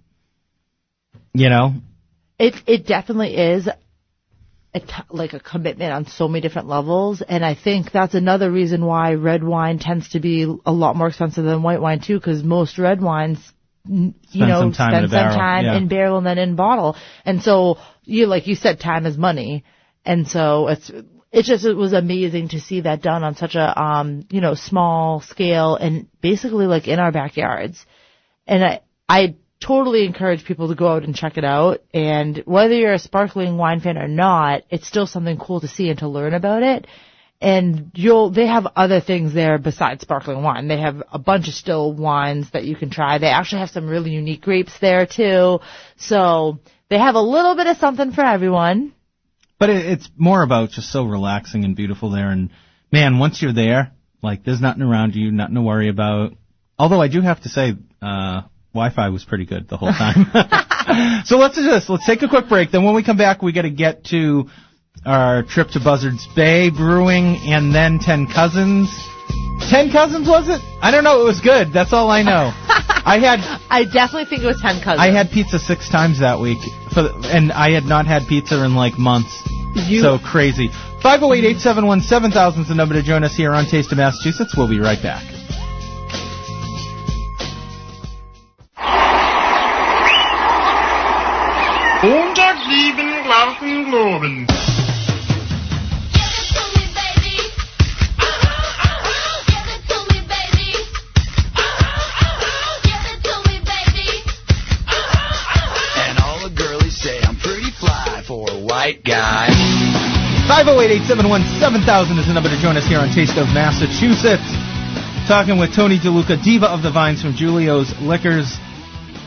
S2: You know,
S3: It it definitely is a t- like a commitment on so many different levels, and I think that's another reason why red wine tends to be a lot more expensive than white wine too, because most red wines, you
S2: Spend
S3: know,
S2: some time
S3: spend some
S2: barrel,
S3: time
S2: yeah.
S3: in barrel and then in bottle, and so you like you said, time is money, and so it's. It just it was amazing to see that done on such a um you know small scale and basically like in our backyards and I I totally encourage people to go out and check it out. And whether you're a sparkling wine fan or not, it's still something cool to see and to learn about it. And you'll they have other things there besides sparkling wine. They have a bunch of still wines that you can try. They actually have some really unique grapes there too. So they have a little bit of something for everyone.
S2: but it, it's more about just so relaxing and beautiful there. And man, once you're there, like there's nothing around you, nothing to worry about. Although I do have to say, uh, Wi-Fi was pretty good the whole time. so let's do this. Let's take a quick break. Then when we come back, we got to get to our trip to Buzzards Bay Brewing and then Ten Cousins. Ten Cousins was it? I don't know. It was good. That's all I know. I had
S3: I definitely think it was ten cousins.
S2: I had pizza six times that week, for the, and I had not had pizza in like months.
S3: You-
S2: so crazy. 508-871-7000 is the number to join us here on Taste of Massachusetts. We'll be right back.
S6: A white guy.
S2: 508-871-7000 is the number to join us here on Taste of Massachusetts. Talking with Tony DeLuca, diva of the vines from Julio's Liquors.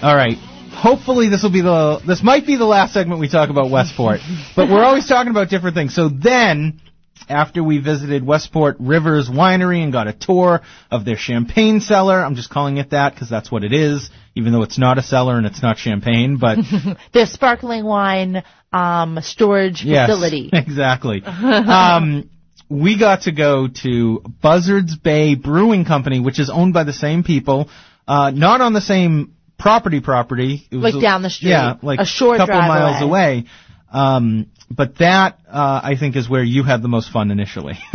S2: All right. Hopefully this will be the this might be the last segment we talk about Westport, but we're always talking about different things. So then, after we visited Westport Rivers Winery and got a tour of their champagne cellar, I'm just calling it that because that's what it is, even though it's not a cellar and it's not champagne, but
S3: their sparkling wine um storage
S2: Yes,
S3: facility.
S2: exactly. um, we got to go to Buzzards Bay Brewing Company, which is owned by the same people, uh, not on the same property property. It was
S3: Like down the street.
S2: Yeah, like
S3: A short
S2: couple
S3: drive
S2: miles
S3: away.
S2: away. Um, but that, uh, I think is where you had the most fun initially.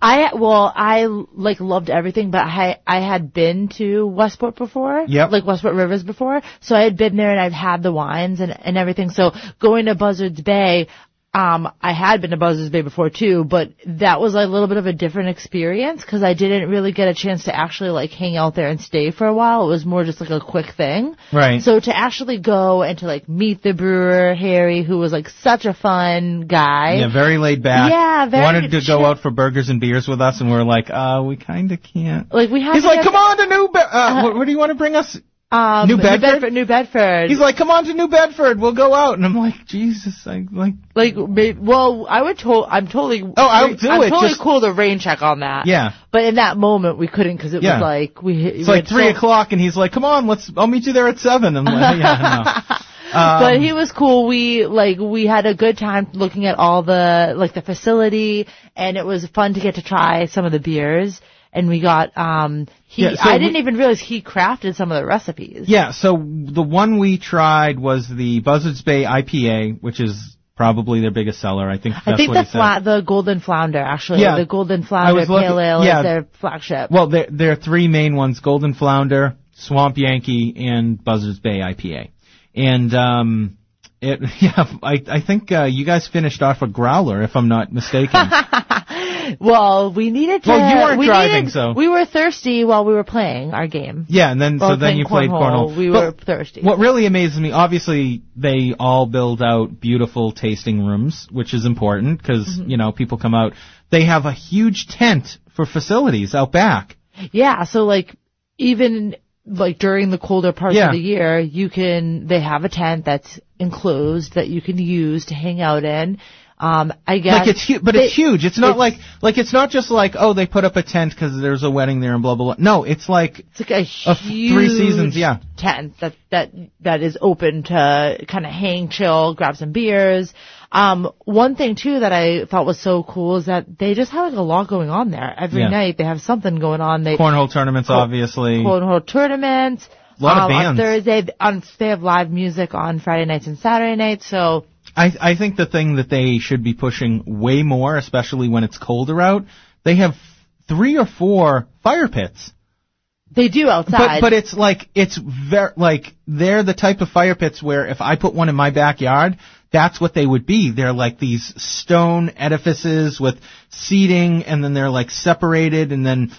S3: I well, I like loved everything, but I I had been to Westport before,
S2: Yep.
S3: like Westport Rivers before, so I had been there and I've had the wines and and everything. So going to Buzzards Bay, um, I had been to Buzzards Bay before too, but that was a little bit of a different experience because I didn't really get a chance to actually like hang out there and stay for a while. It was more just like a quick thing.
S2: Right.
S3: So to actually go and to like meet the brewer Harry, who was like such a fun guy.
S2: yeah, very laid back.
S3: Yeah, very
S2: Wanted to
S3: chill.
S2: go out for burgers and beers with us, and we are like, uh, we kind of can't.
S3: Like we have.
S2: He's like, come on to New Be- uh, what, what do you want to bring us?
S3: Um,
S2: New Bedford?
S3: New Bedford.
S2: He's like, come on to New Bedford, we'll go out. And I'm like, Jesus, I like,
S3: like, well, I would to- I'm totally.
S2: Oh, I would do
S3: I'm
S2: it,
S3: totally
S2: just-
S3: cool to rain check on that.
S2: yeah.
S3: But in that moment, we couldn't because it
S2: Yeah.
S3: was like we.
S2: It's like three o'clock, and he's like, "Come on, let's. I'll meet you there at 7. I'm like, "Yeah, no." Um,
S3: but he was cool. We like we had a good time looking at all the like the facility, and it was fun to get to try some of the beers. And we got um he
S2: Yeah, so
S3: I didn't even realize he crafted some of the recipes.
S2: yeah. So the one we tried was the Buzzards Bay IPA, which is probably their biggest seller. I think. That's
S3: I think
S2: what
S3: the fla- the Golden Flounder actually
S2: Yeah.
S3: the Golden Flounder
S2: looking-
S3: Pale Ale
S2: yeah.
S3: is their flagship.
S2: Well, there there are three main ones: Golden Flounder, Swamp Yankee, and Buzzards Bay IPA. And um, it yeah, I I think uh, you guys finished off a growler, if I'm not mistaken.
S3: Well, we needed to.
S2: Well, you weren't
S3: we
S2: driving,
S3: needed-
S2: so-
S3: we were thirsty while we were playing our game.
S2: yeah, and then so then you played cornhole.
S3: We
S2: But
S3: were thirsty.
S2: What really amazes me, obviously, they all build out beautiful tasting rooms, which is important because
S3: Mm-hmm.
S2: you know people come out. They have a huge tent for facilities out back.
S3: Yeah, so like even like during the colder parts
S2: Yeah.
S3: of the year, you can, they have a tent that's enclosed that you can use to hang out in. Um, I guess.
S2: Like it's huge, but
S3: they-
S2: it's huge. It's not
S3: it's-
S2: like like it's not just like oh they put up a tent because there's a wedding there and blah blah blah. No, it's like
S3: It's like a
S2: Of
S3: huge
S2: three seasons, yeah.
S3: tent that that that is open to kind of hang, chill, grab some beers. Um, one thing too that I thought was so cool is that they just have like a lot going on there every
S2: Yeah.
S3: night. They have something going on. They
S2: cornhole tournaments, obviously.
S3: cornhole tournaments.
S2: A lot of
S3: um, On
S2: bands.
S3: Thursday, on they have live music on Friday nights and Saturday nights. So
S2: I I think the thing that they should be pushing way more, especially when it's colder out, they have three or four fire pits.
S3: they do
S2: But
S3: outside.
S2: but it's like it's very like they're the type of fire pits where if I put one in my backyard, that's what they would be. They're like these stone edifices with seating, and then they're like separated, and then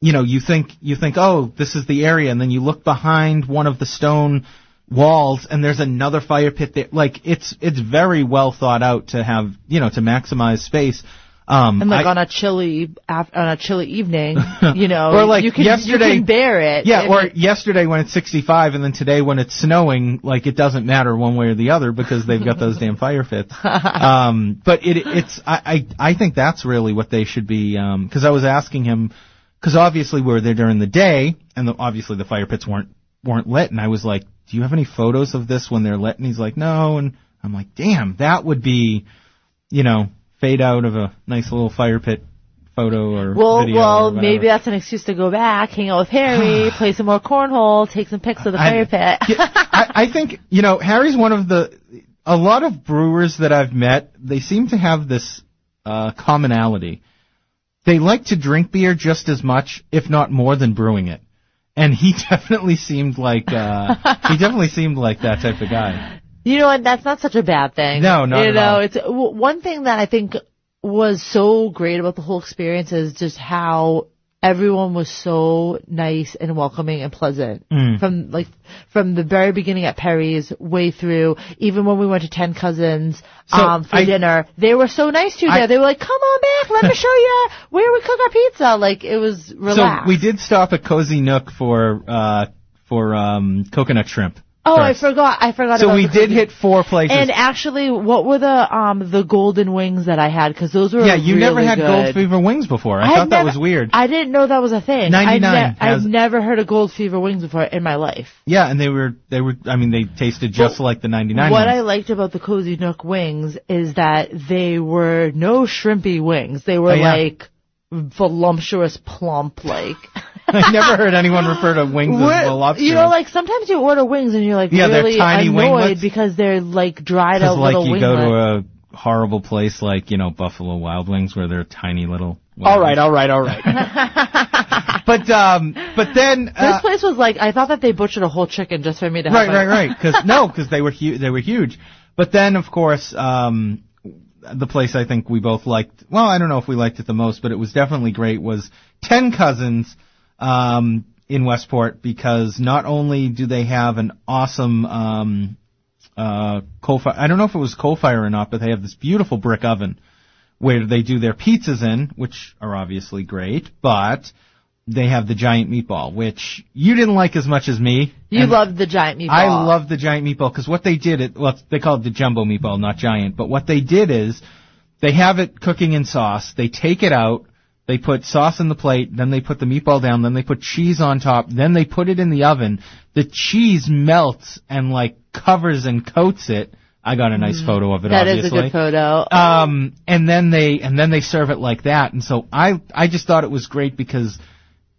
S2: you know you think you think oh this is the area, and then you look behind one of the stone walls, and there's another fire pit there. Like it's it's very well thought out to have you know to maximize space. Um,
S3: and like
S2: I-
S3: on a chilly af- on a chilly evening, you know,
S2: Or like
S3: you can,
S2: yesterday-
S3: you can bear it.
S2: Yeah, or
S3: it-
S2: yesterday when it's 65 and then today when it's snowing, like it doesn't matter one way or the other because they've got those damn fire pits. Um, but it, it's, I, I, I think that's really what they should be, um, cause I was asking him, cause obviously we were there during the day and the, obviously the fire pits weren't, weren't lit and I was like, do you have any photos of this when they're lit? And he's like, no. And I'm like, damn, that would be, you know, fade out of a nice little fire pit photo or
S3: Well,
S2: video
S3: well,
S2: whatever.
S3: maybe that's an excuse to go back, hang out with Harry, play some more cornhole, take some pics of the fire
S2: I-
S3: pit.
S2: I, I think you know Harry's one of the a lot of brewers that I've met. They seem to have this uh, commonality. They like to drink beer just as much, if not more, than brewing it. And he definitely seemed like uh, he definitely seemed like that type of guy.
S3: You know, and that's not such a bad thing.
S2: No, not
S3: You know,
S2: all.
S3: it's w- one thing that I think was so great about the whole experience is just how everyone was so nice and welcoming and pleasant
S2: Mm.
S3: from like from the very beginning at Perry's way through. Even when we went to Ten Cousins
S2: So,
S3: um, for
S2: I-
S3: dinner, they were so nice to you
S2: I-
S3: there. They were like, "Come on back, let me show you where we cook our pizza." Like it was relaxed.
S2: So we did stop at Cozy Nook for uh, for um, coconut shrimp.
S3: Oh, I forgot. I forgot.
S2: So
S3: about
S2: we
S3: the
S2: did
S3: cookies.
S2: hit four places.
S3: And actually, what were the um the golden wings that I had? Because those were
S2: yeah, you never had
S3: good.
S2: gold fever wings before. I,
S3: had
S2: thought that was weird.
S3: I didn't know that was a thing.
S2: 99
S3: I've, I've never heard of gold fever wings before in my life.
S2: Yeah, and they were they were. I mean, they tasted just like the '99
S3: what
S2: ones.
S3: I liked about the Cozy Nook wings is that they were no shrimpy wings. They were
S2: Oh, yeah.
S3: like voluptuous, plump, like.
S2: I never heard anyone refer to wings as
S3: We're-
S2: voluptuous.
S3: You know, like sometimes you order wings and you're like
S2: Yeah, they're
S3: really
S2: tiny
S3: annoyed
S2: winglets.
S3: because they're like dried
S2: because
S3: out
S2: like
S3: little
S2: you go to a horrible place like you know Buffalo Wild Wings where they're tiny little.
S4: All right,
S2: wings.
S4: all right, all right.
S2: But um, but then
S3: This
S2: uh,
S3: place was like I thought that they butchered a whole chicken just for me to have
S2: right,
S3: my-
S2: right, right. Because no, because they were hu- they were huge. But then of course um, the place I think we both liked. Well, I don't know if we liked it the most, but it was definitely great. Was Ten Cousins. Um, in Westport because not only do they have an awesome um, uh, coal fire, I don't know if it was coal fire or not, but they have this beautiful brick oven where they do their pizzas in, which are obviously great, but they have the giant meatball, which you didn't like as much as me.
S3: You loved the giant meatball.
S2: I love the giant meatball because what they did, it well, they call it the jumbo meatball, not giant. But what they did is they have it cooking in sauce. They take it out. They put sauce in the plate, then they put the meatball down, then they put cheese on top, then they put it in the oven. The cheese melts and like covers and coats it. I got a nice photo of it.
S3: That is
S2: obviously.
S3: a good photo.
S2: Um, and then they and then they serve it like that. And so I I just thought it was great because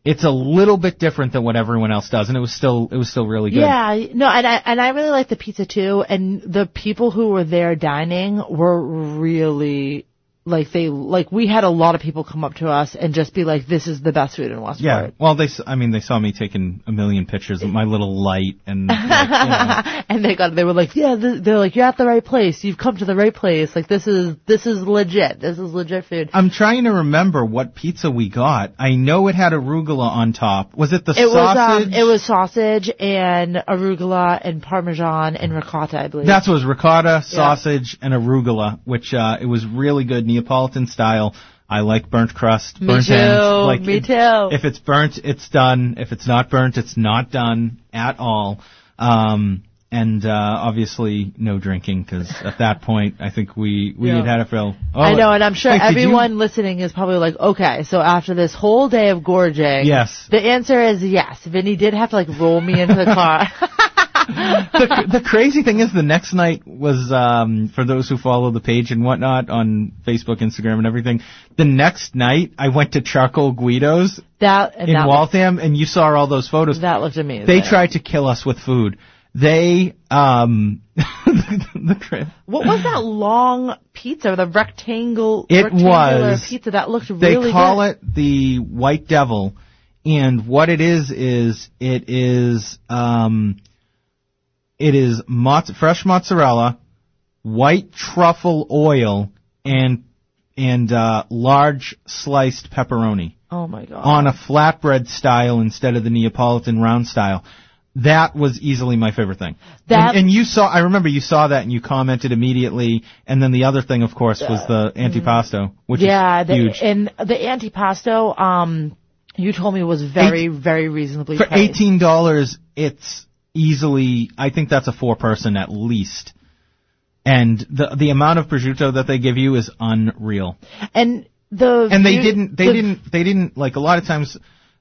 S2: it's a little bit different than what everyone else does, and it was still it was still really good.
S3: Yeah, no, and I and I really like the pizza too. And the people who were there dining were really like they like we had a lot of people come up to us and just be like, "This is the best food in Westport."
S2: Yeah. Well, they I mean they saw me taking a million pictures of my little light and like, you know.
S3: and they got they were like, "Yeah," th- they're like, "You're at the right place. You've come to the right place. Like this is this is legit. This is legit food."
S2: I'm trying to remember what pizza we got. I know it had arugula on top. Was it the
S3: It was
S2: sausage?
S3: um, it was sausage and arugula and parmesan and ricotta, I believe.
S2: That's what was ricotta, sausage, and arugula, which uh, it was really good Neapolitan style. I like burnt crust,
S3: Me
S2: burnt
S3: too.
S2: ends. Like
S3: Me
S2: if-
S3: too.
S2: If it's burnt, it's done. If it's not burnt, it's not done at all. Um, and uh, obviously, no drinking because at that point, I think we we
S3: Yeah.
S2: had had a fill. Oh,
S3: I know, and I'm sure
S2: wait,
S3: everyone listening is probably like, okay, so after this whole day of gorging,
S2: Yes.
S3: the answer is yes. Vinny did have to like roll me into the car.
S2: the, the crazy thing is, the next night was um, for those who follow the page and whatnot on Facebook, Instagram, and everything. The next night, I went to Charcoal Guido's
S3: that
S2: in
S3: that,
S2: Waltham, and you saw all those photos.
S3: that looked amazing.
S2: They tried to kill us with food. They um the, cra-
S3: What was that long pizza? The rectangle
S2: It was-
S3: pizza that looked
S2: they
S3: really They
S2: call
S3: good.
S2: it the White Devil, and what it is is it is um it is mozz- fresh mozzarella, white truffle oil, and and uh, large sliced pepperoni
S3: Oh my god.
S2: on a flatbread style instead of the Neapolitan round style. That was easily my favorite thing.
S3: That-
S2: and, and you saw, I remember you saw that and you commented immediately. And then the other thing, of course, was the antipasto, which
S3: yeah,
S2: is
S3: the,
S2: huge.
S3: and the antipasto, um, you told me was very, very reasonably
S2: For
S3: priced.
S2: eighteen dollars, it's easily. I think that's a four person at least. And the the amount of prosciutto that they give you is unreal.
S3: And the
S2: and they didn't they
S3: the-
S2: didn't they didn't like a lot of times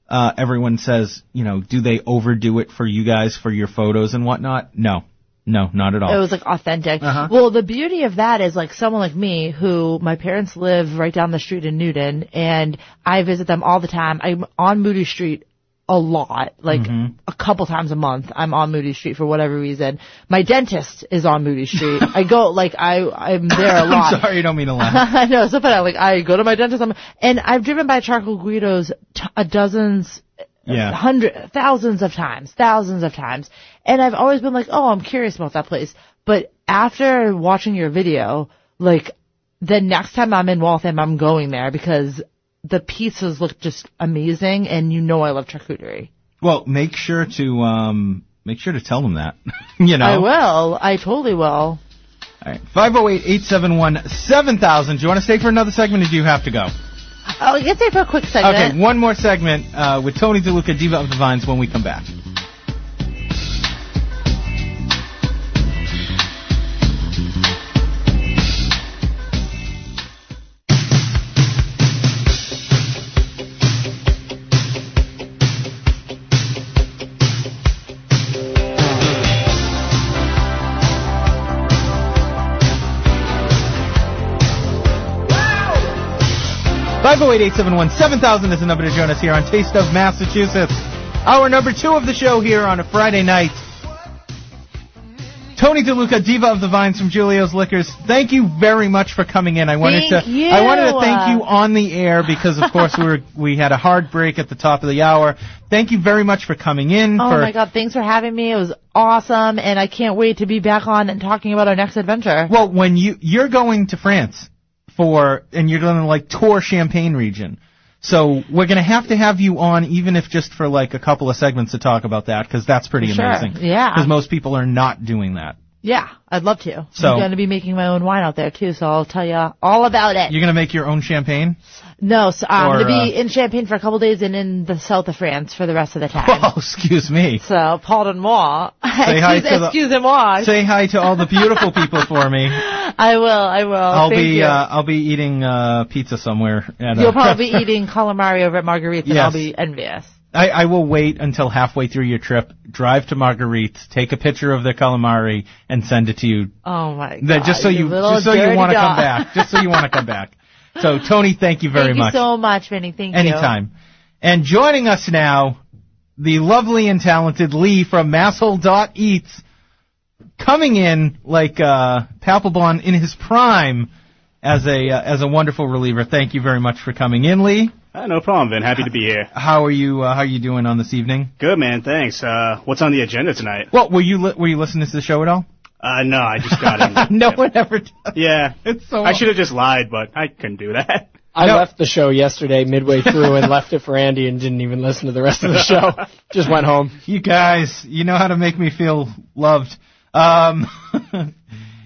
S2: uh everyone says you know do they overdo it for you guys for your photos and whatnot no no not at all
S3: It was like authentic.
S2: Uh-huh.
S3: Well, the beauty of that is like someone like me who my parents live right down the street in Newton and I visit them all the time. I'm on Moody Street a lot, like
S2: Mm-hmm.
S3: a couple times a month. I'm on Moody Street for whatever reason. My dentist is on Moody Street. I go like I I'm there a lot.
S2: I'm sorry I don't mean to laugh
S3: I know, so funny. Like I go to my dentist, I'm, and I've driven by Charcoal Guido's t- a dozens,
S2: Yeah.
S3: hundred, thousands of times, thousands of times, and I've always been like, oh, I'm curious about that place. But after watching your video, like the next time I'm in Waltham, I'm going there because the pieces look just amazing, and you know I love charcuterie.
S2: well make sure to um make sure to tell them that you know
S3: I will. I totally will.
S2: all right 508-871-7000 do you want to stay for another segment or do you have to go
S3: Oh, we can stay for a quick segment.
S2: okay one more segment uh with Tony DeLuca Diva of the Vines when we come back Five zero eight eight seven one seven thousand is the number to join us here on Taste of Massachusetts. Our number two of the show here on a Friday night. Tony DeLuca, Diva of the Vines from Julio's Liquors. Thank you very much for coming in. I wanted
S3: Thank
S2: to
S3: you.
S2: I wanted to thank you on the air because of course we were we had a hard break at the top of the hour. Thank you very much for coming in.
S3: Oh
S2: for,
S3: my god, thanks for having me. It was awesome and I can't wait to be back on and talking about our next adventure.
S2: Well, when you you're going to France for and you're going to like tour Champagne region. So we're going to have to have you on, even if just for like a couple of segments to talk about that, because that's pretty
S3: Sure,
S2: amazing.
S3: yeah.
S2: Because most people are not doing that.
S3: Yeah, I'd love to.
S2: So-
S3: I'm going to be making my own wine out there too, so I'll tell you all about it.
S2: You're going to make your own champagne.
S3: no, so I'm going to be
S2: uh,
S3: in Champagne for a couple days and in the south of France for the rest of the time.
S2: Oh, excuse me.
S3: So, pardon moi.
S2: Say hi
S3: excuse,
S2: to the-
S3: excusez-moi.
S2: Say hi to all the beautiful people for me.
S3: I will, I will.
S2: I'll
S3: Thank
S2: be uh, I'll be eating uh, pizza somewhere.
S3: You'll probably be eating calamari over at Marguerite's and
S2: Yes.
S3: I'll be envious.
S2: I, I will wait until halfway through your trip, drive to Marguerite's, take a picture of the calamari, and send it to you
S3: Oh my god.
S2: That just so you just so you want to come back. Just so you want to come back. So Tony, thank you very
S3: Thank
S2: much.
S3: you so much, Vinny. Thank you.
S2: Anytime. And joining us now, the lovely and talented Lee from Masshole.eats, coming in like uh, Papelbon in his prime as a uh, as a wonderful reliever. Thank you very much for coming in, Lee.
S4: Uh, no problem, Vin. Happy to be here.
S2: How are you? Uh, how are you doing on this evening?
S4: Good, man. Thanks. Uh, what's on the agenda tonight?
S2: Well, were you li- were you listening to the show at all?
S4: Uh, no, I just got in.
S2: no one ever does.
S4: Yeah.
S2: It's so.
S4: I should have just lied, but I couldn't do that.
S7: I
S2: No.
S7: left the show yesterday midway through and left it for Andy and didn't even listen to the rest of the show. Just went home.
S2: You guys, you know how to make me feel loved. Um,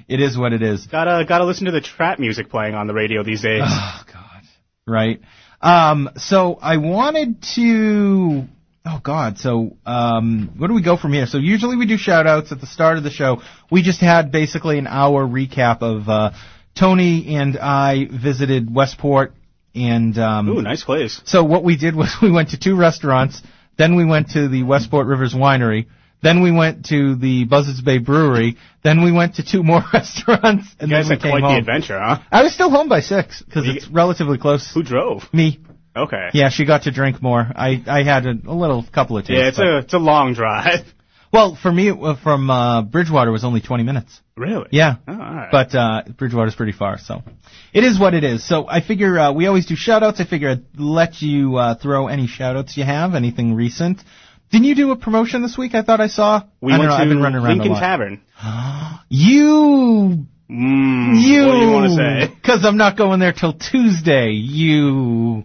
S2: it is what it is.
S4: Gotta gotta listen to the trap music playing on the radio these days.
S2: Oh God. right? Um, so I wanted to. Oh God! So um, where do we go from here? So usually we do shout outs at the start of the show. We just had basically an hour recap of uh, Tony and I visited Westport, and um,
S4: Ooh, nice place.
S2: so what we did was we went to two restaurants, then we went to the Westport Rivers Winery, then we went to the Buzzards Bay Brewery, then we went to two more restaurants, and
S4: You guys
S2: then
S4: had
S2: we
S4: quite
S2: came
S4: the adventure, huh?
S2: I was still home by six because
S4: You-
S2: it's relatively close.
S4: Who drove?
S2: Me.
S4: Okay.
S2: Yeah, she got to drink more. I I had a, a little couple of tastes.
S4: Yeah, it's
S2: but-
S4: a it's a long drive.
S2: well for me uh, from uh, Bridgewater was only twenty minutes.
S4: Really?
S2: Yeah.
S4: Oh, all right.
S2: But uh, Bridgewater's pretty far, so it is what it is. So I figure uh, we always do shout-outs. I figure I'd let you uh, throw any shout-outs you have, anything recent. Didn't you do a promotion this week? I thought I saw.
S4: we
S2: I
S4: went
S2: know,
S4: to
S2: I've been running around
S4: Lincoln. Tavern.
S2: You,
S4: Mm,
S2: you.
S4: What do you want to say?
S2: Because I'm not going there till Tuesday. You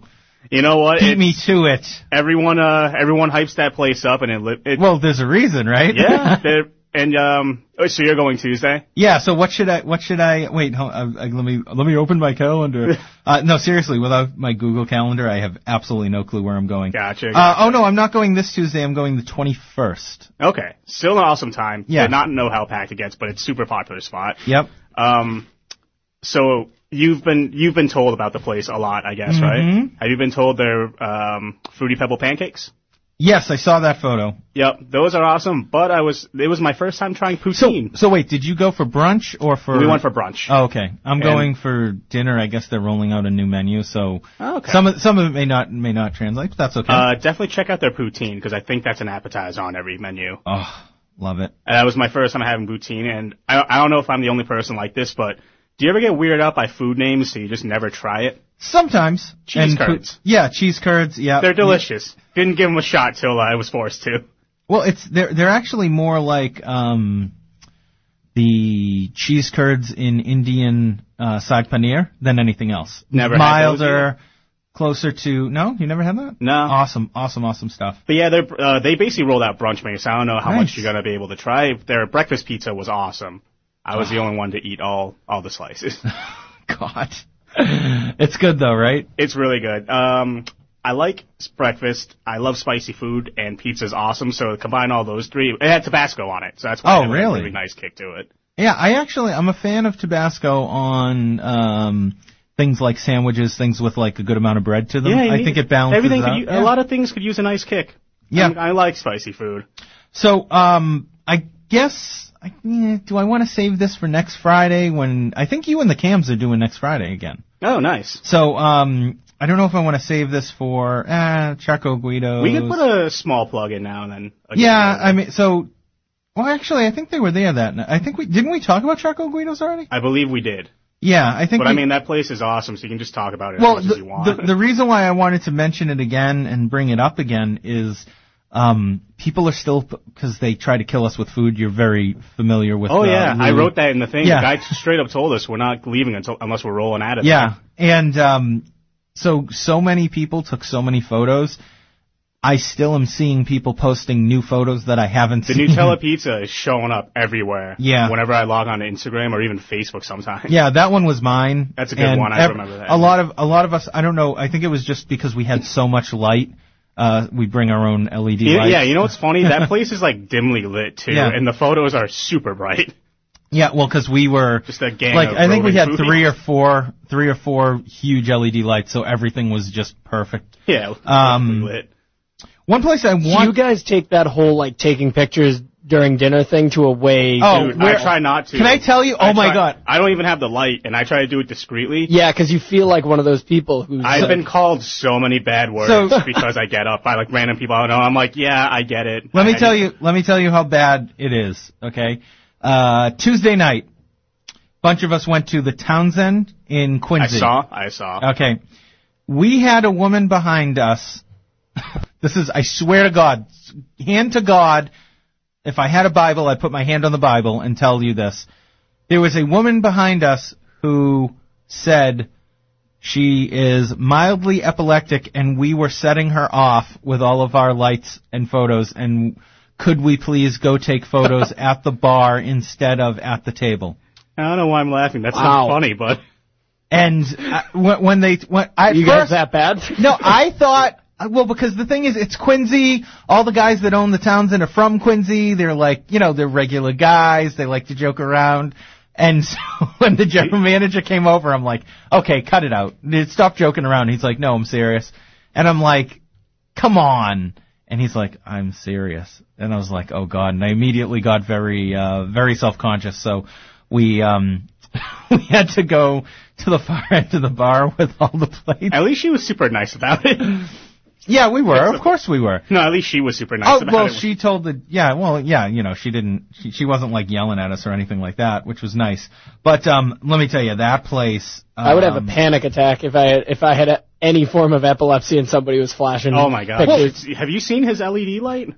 S4: You know what?
S2: beat me to it.
S4: Everyone, uh, everyone hypes that place up, and it, li- it
S2: Well, there's a reason, right?
S4: yeah. and um, oh, so you're going Tuesday?
S2: Yeah. So what should I? What should I? Wait. Hold, uh, uh, let me let me open my calendar. uh, no, seriously. Without my Google Calendar, I have absolutely no clue where I'm going.
S4: Gotcha.
S2: Uh, oh no, I'm not going this Tuesday. I'm going the 21st.
S4: Okay, still an awesome time.
S2: Yeah.
S4: Did not know how packed it gets, but it's super popular spot.
S2: Yep.
S4: Um, so you've been you've been told about the place a lot, I guess, right?
S2: Mhm.
S4: Have you been told they're um, fruity pebble pancakes?
S2: Yes, I saw that photo.
S4: Yep, those are awesome. But I was it was my first time trying
S2: So,
S4: poutine.
S2: so wait, did you go for brunch or for?
S4: we went for brunch.
S2: Oh, okay. I'm
S4: And-
S2: going for dinner. I guess they're rolling out a new menu, so
S4: Oh, okay.
S2: some of some of it may not may not translate, but that's okay.
S4: Uh, definitely check out their poutine because I think that's an appetizer on every menu.
S2: oh, love it.
S4: And that was my first time having poutine, and I, I don't know if I'm the only person like this, but do you ever get weirded out by food names so you just never try it?
S2: Sometimes
S4: Cheese
S2: And pu-
S4: curds.
S2: yeah, cheese curds. Yeah,
S4: They're delicious. Didn't give them a shot till I was forced to.
S2: Well, it's they're they're actually more like um the cheese curds in Indian uh, saag paneer than anything else.
S4: Never
S2: milder, closer to no. You never had that?
S4: No.
S2: Awesome, awesome, awesome stuff.
S4: But yeah, they're, uh, they basically rolled out brunch menus. So I don't know how
S2: Nice.
S4: much you're gonna be able to try. Their breakfast pizza was awesome. I was the only one to eat all all the slices.
S2: God, it's good though, right?
S4: it's really good. Um, I like breakfast. I love spicy food, and pizza's awesome. So combine all those three. It had Tabasco on it, so that's why
S2: Oh,
S4: it had a
S2: really?
S4: really nice kick to it.
S2: Yeah, I actually I'm a fan of Tabasco on um things like sandwiches, things with like a good amount of bread to them.
S4: Yeah,
S2: I
S4: need-
S2: think it balances
S4: everything. could
S2: out. Yeah.
S4: A lot of things could use a nice kick.
S2: Yeah.
S4: I'm- I like spicy food.
S2: So, um, I guess, I, eh, do I want to save this for next Friday when, I think you and the Cams are doing next Friday again.
S4: Oh, nice.
S2: So, um, I don't know if I want to save this for, eh, Charco Guido.
S4: We could put a small plug in now and then. Again,
S2: Yeah, I mean, so, well, actually, I think they were there that night. I think we, didn't we talk about Charco Guidos already?
S4: I believe we did.
S2: Yeah, I think
S4: But I mean, that place is awesome, so you can just talk about it
S2: well,
S4: as much
S2: the,
S4: as you want.
S2: the, the reason why I wanted to mention it again and bring it up again is, um, people are still, because they try to kill us with food, you're very familiar with
S4: oh
S2: uh,
S4: yeah, I wrote that in the thing.
S2: Yeah.
S4: The guy straight up told us we're not leaving until unless we're rolling out of
S2: Yeah, and um, so so many people took so many photos. I still am seeing people posting new photos that I haven't
S4: The
S2: seen.
S4: The Nutella pizza is showing up everywhere.
S2: Yeah.
S4: Whenever I log on to Instagram or even Facebook sometimes.
S2: Yeah, that one was mine.
S4: That's a good
S2: And
S4: one. I remember that.
S2: A lot of a lot of us. I don't know. I think it was just because we had so much light. Uh, we bring our own LED
S4: Yeah,
S2: lights.
S4: yeah, you know what's funny? That place is like dimly lit too,
S2: Yeah.
S4: and the photos are super bright.
S2: Yeah, well, because we were
S4: Just a gang
S2: like
S4: of
S2: I think we had
S4: roving
S2: three or four, three or four huge LED lights, so everything was just perfect.
S4: Yeah,
S2: Um,
S4: lit.
S2: One place I want.
S7: Do
S2: want.
S7: you guys take that whole like taking pictures during dinner thing to a way?
S2: Oh,
S4: Dude, I try not to.
S2: Can I tell you? Oh my
S4: try-
S2: god.
S4: I don't even have the light, and I try to do it discreetly.
S7: Yeah, because you feel like one of those people who's.
S4: I've been called so many bad words
S2: So-
S4: because I get up by like random people I don't know. I'm like, yeah, I get it.
S2: Let me
S4: I-
S2: tell you. Let me tell you how bad it is. Okay, uh, Tuesday night, bunch of us went to the Townshend in Quincy.
S4: I
S2: Quincy.
S4: saw. I saw.
S2: Okay, we had a woman behind us. this is, I swear to God, hand to God. If I had a Bible, I'd put my hand on the Bible and tell you this. There was a woman behind us who said she is mildly epileptic and we were setting her off with all of our lights and photos and could we please go take photos at the bar instead of at the table?
S4: I don't know why I'm laughing. That's
S7: Wow.
S4: not funny, but
S2: And uh, when, when they when I
S7: You
S2: first,
S7: guys that bad?
S2: no, I thought. Uh, Well, because the thing is, it's Quincy. All the guys that own the Townshend are from Quincy. They're like, you know, they're regular guys. They like to joke around. And so when the general manager came over, I'm like, okay, cut it out. Stop joking around. He's like, no, I'm serious. And I'm like, come on. And he's like, I'm serious. And I was like, oh god. And I immediately got very, uh, very self-conscious. So we, um, we had to go to the far end of the bar with all the plates.
S4: At least she was super nice about it.
S2: Yeah, we were. Of course we were.
S4: No, at least she was super nice
S2: Oh
S4: about
S2: well,
S4: it.
S2: she told the yeah, well yeah, you know she didn't she, she wasn't like yelling at us or anything like that, which was nice. But um, let me tell you that place. Um,
S7: I would have a panic attack if I had, if I had a, any form of epilepsy and somebody was flashing.
S4: oh my god.
S7: pictures.
S4: Have you seen his LED light?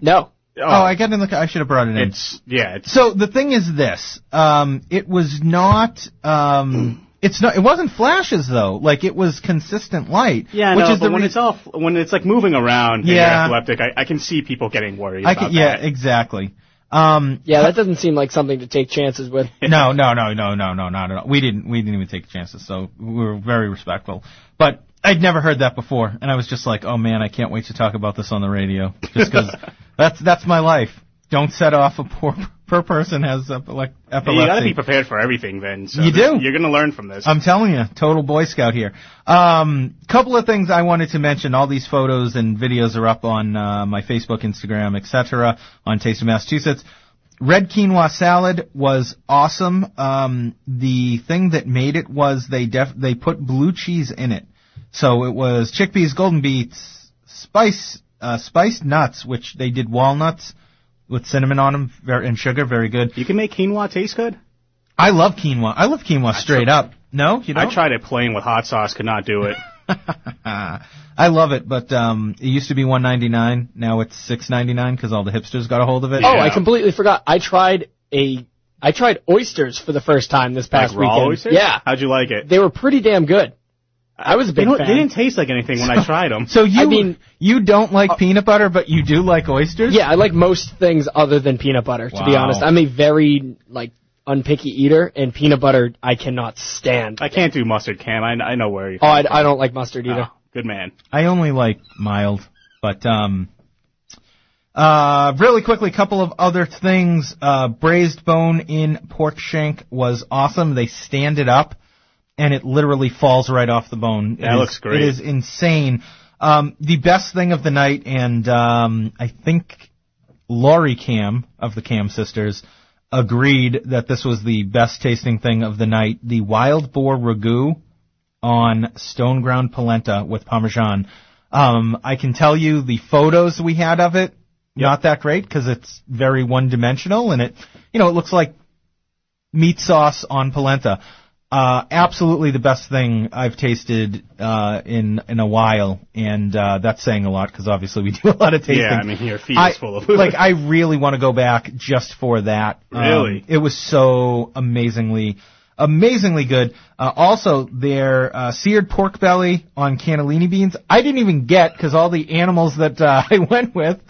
S7: no.
S2: Oh, I got in the. I should have brought it in.
S4: It's yeah. It's
S2: So the thing is this, um, it was not, um, it's not, it wasn't flashes though. Like it was consistent light.
S4: yeah.
S2: which
S4: no,
S2: is
S4: but
S2: the
S4: when
S2: rea-
S4: it's all when it's like moving around and you're
S2: Yeah.
S4: epileptic, I, I can see people getting worried
S2: I
S4: about
S2: can, yeah,
S4: that.
S2: exactly. Um,
S7: Yeah, that doesn't seem like something to take chances with.
S2: no, no, no, no, no, no, not at all. We didn't, we didn't even take chances, so we were very respectful. But I'd never heard that before, and I was just like, oh man, I can't wait to talk about this on the radio, just because that's that's my life. Don't set off a poor per person has epile- epilepsy.
S4: you got to be prepared for everything, then. So
S2: You do.
S4: You're gonna learn from this.
S2: I'm telling you, total Boy Scout here. Um, couple of things I wanted to mention. All these photos and videos are up on uh, my Facebook, Instagram, etc. on Taste of Massachusetts. Red quinoa salad was awesome. Um, the thing that made it was they def- they put blue cheese in it. So it was chickpeas, golden beets, spice, uh, spiced nuts, which they did walnuts with cinnamon on them and sugar, very good.
S4: you can make quinoa taste good.
S2: I love quinoa. I love quinoa straight up. No, you don't.
S4: I tried it plain with hot sauce, could not do it.
S2: I love it, but um, it used to be one ninety nine. Now it's six ninety nine because all the hipsters got a hold of it.
S7: Oh,
S4: Yeah.
S7: I completely forgot. I tried a I tried oysters for the first time this past
S4: like raw
S7: weekend.
S4: oysters?
S7: Yeah,
S4: How'd you like it?
S7: they were pretty damn good. I was a big
S4: You know,
S7: fan.
S4: they didn't taste like anything when I tried them.
S2: So you
S7: I mean-
S2: you don't like peanut butter, but you do like oysters?
S7: Yeah, I like most things other than peanut butter. To be honest, I'm a very like unpicky eater, and peanut butter I cannot stand.
S4: I can't do mustard, Cam. I, I know where you.
S7: oh, I, I don't like mustard either.
S4: Oh, good man.
S2: I only like mild, but um. Uh, really quickly, a couple of other things. Uh, braised bone in pork shank was awesome. They stand it up, and it literally falls right off the bone.
S4: That
S2: It is-
S4: looks great.
S2: It is insane. Um, the best thing of the night, and um, I think Laurie Cam of the Cam sisters agreed that this was the best tasting thing of the night. The wild boar ragu on stone ground polenta with parmesan. Um, I can tell you the photos we had of it, not that great because it's very one dimensional and it, you know, it looks like meat sauce on polenta. Uh, absolutely the best thing I've tasted uh, in in a while, and uh, that's saying a lot because obviously we do a lot of tasting.
S4: Yeah, I mean your feet
S2: I,
S4: is full of food.
S2: like I really want to go back just for that. Um,
S4: Really?
S2: it was so amazingly, amazingly good. Uh, also, their uh, seared pork belly on cannellini beans. I didn't even get because all the animals that uh, I went with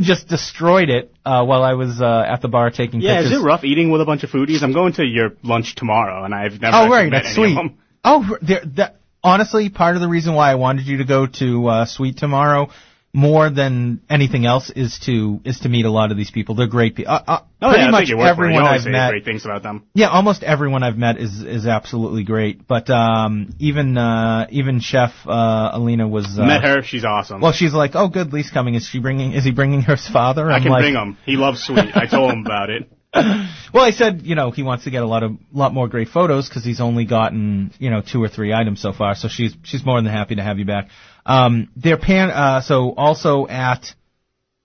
S2: just destroyed it uh, while I was uh, at the bar taking
S4: yeah,
S2: pictures.
S4: is it rough eating with a bunch of foodies? I'm going to your lunch tomorrow, and I've never
S2: Oh, right, that's sweet. Oh, there, that, honestly, part of the reason why I wanted you to go to uh, Sweet tomorrow, more than anything else, is to is to meet a lot of these people. They're great people. Uh, uh,
S4: Oh
S2: pretty
S4: yeah,
S2: much
S4: think you work for it.
S2: everyone I've met.
S4: great things about them.
S2: Yeah, almost everyone I've met is is absolutely great. But um, even uh, even Chef uh, Alina was. Uh,
S4: Met her, she's awesome.
S2: Well, she's like, "Oh, good. Lee's coming. Is she bringing? Is he bringing her father?"
S4: I
S2: I'm
S4: can
S2: like,
S4: bring him. He loves sweet. I told him about it.
S2: well, I said, you know, he wants to get a lot of lot more great photos because he's only gotten, you know, two or three items so far. So she's she's more than happy to have you back. Um, their pan, uh, so also at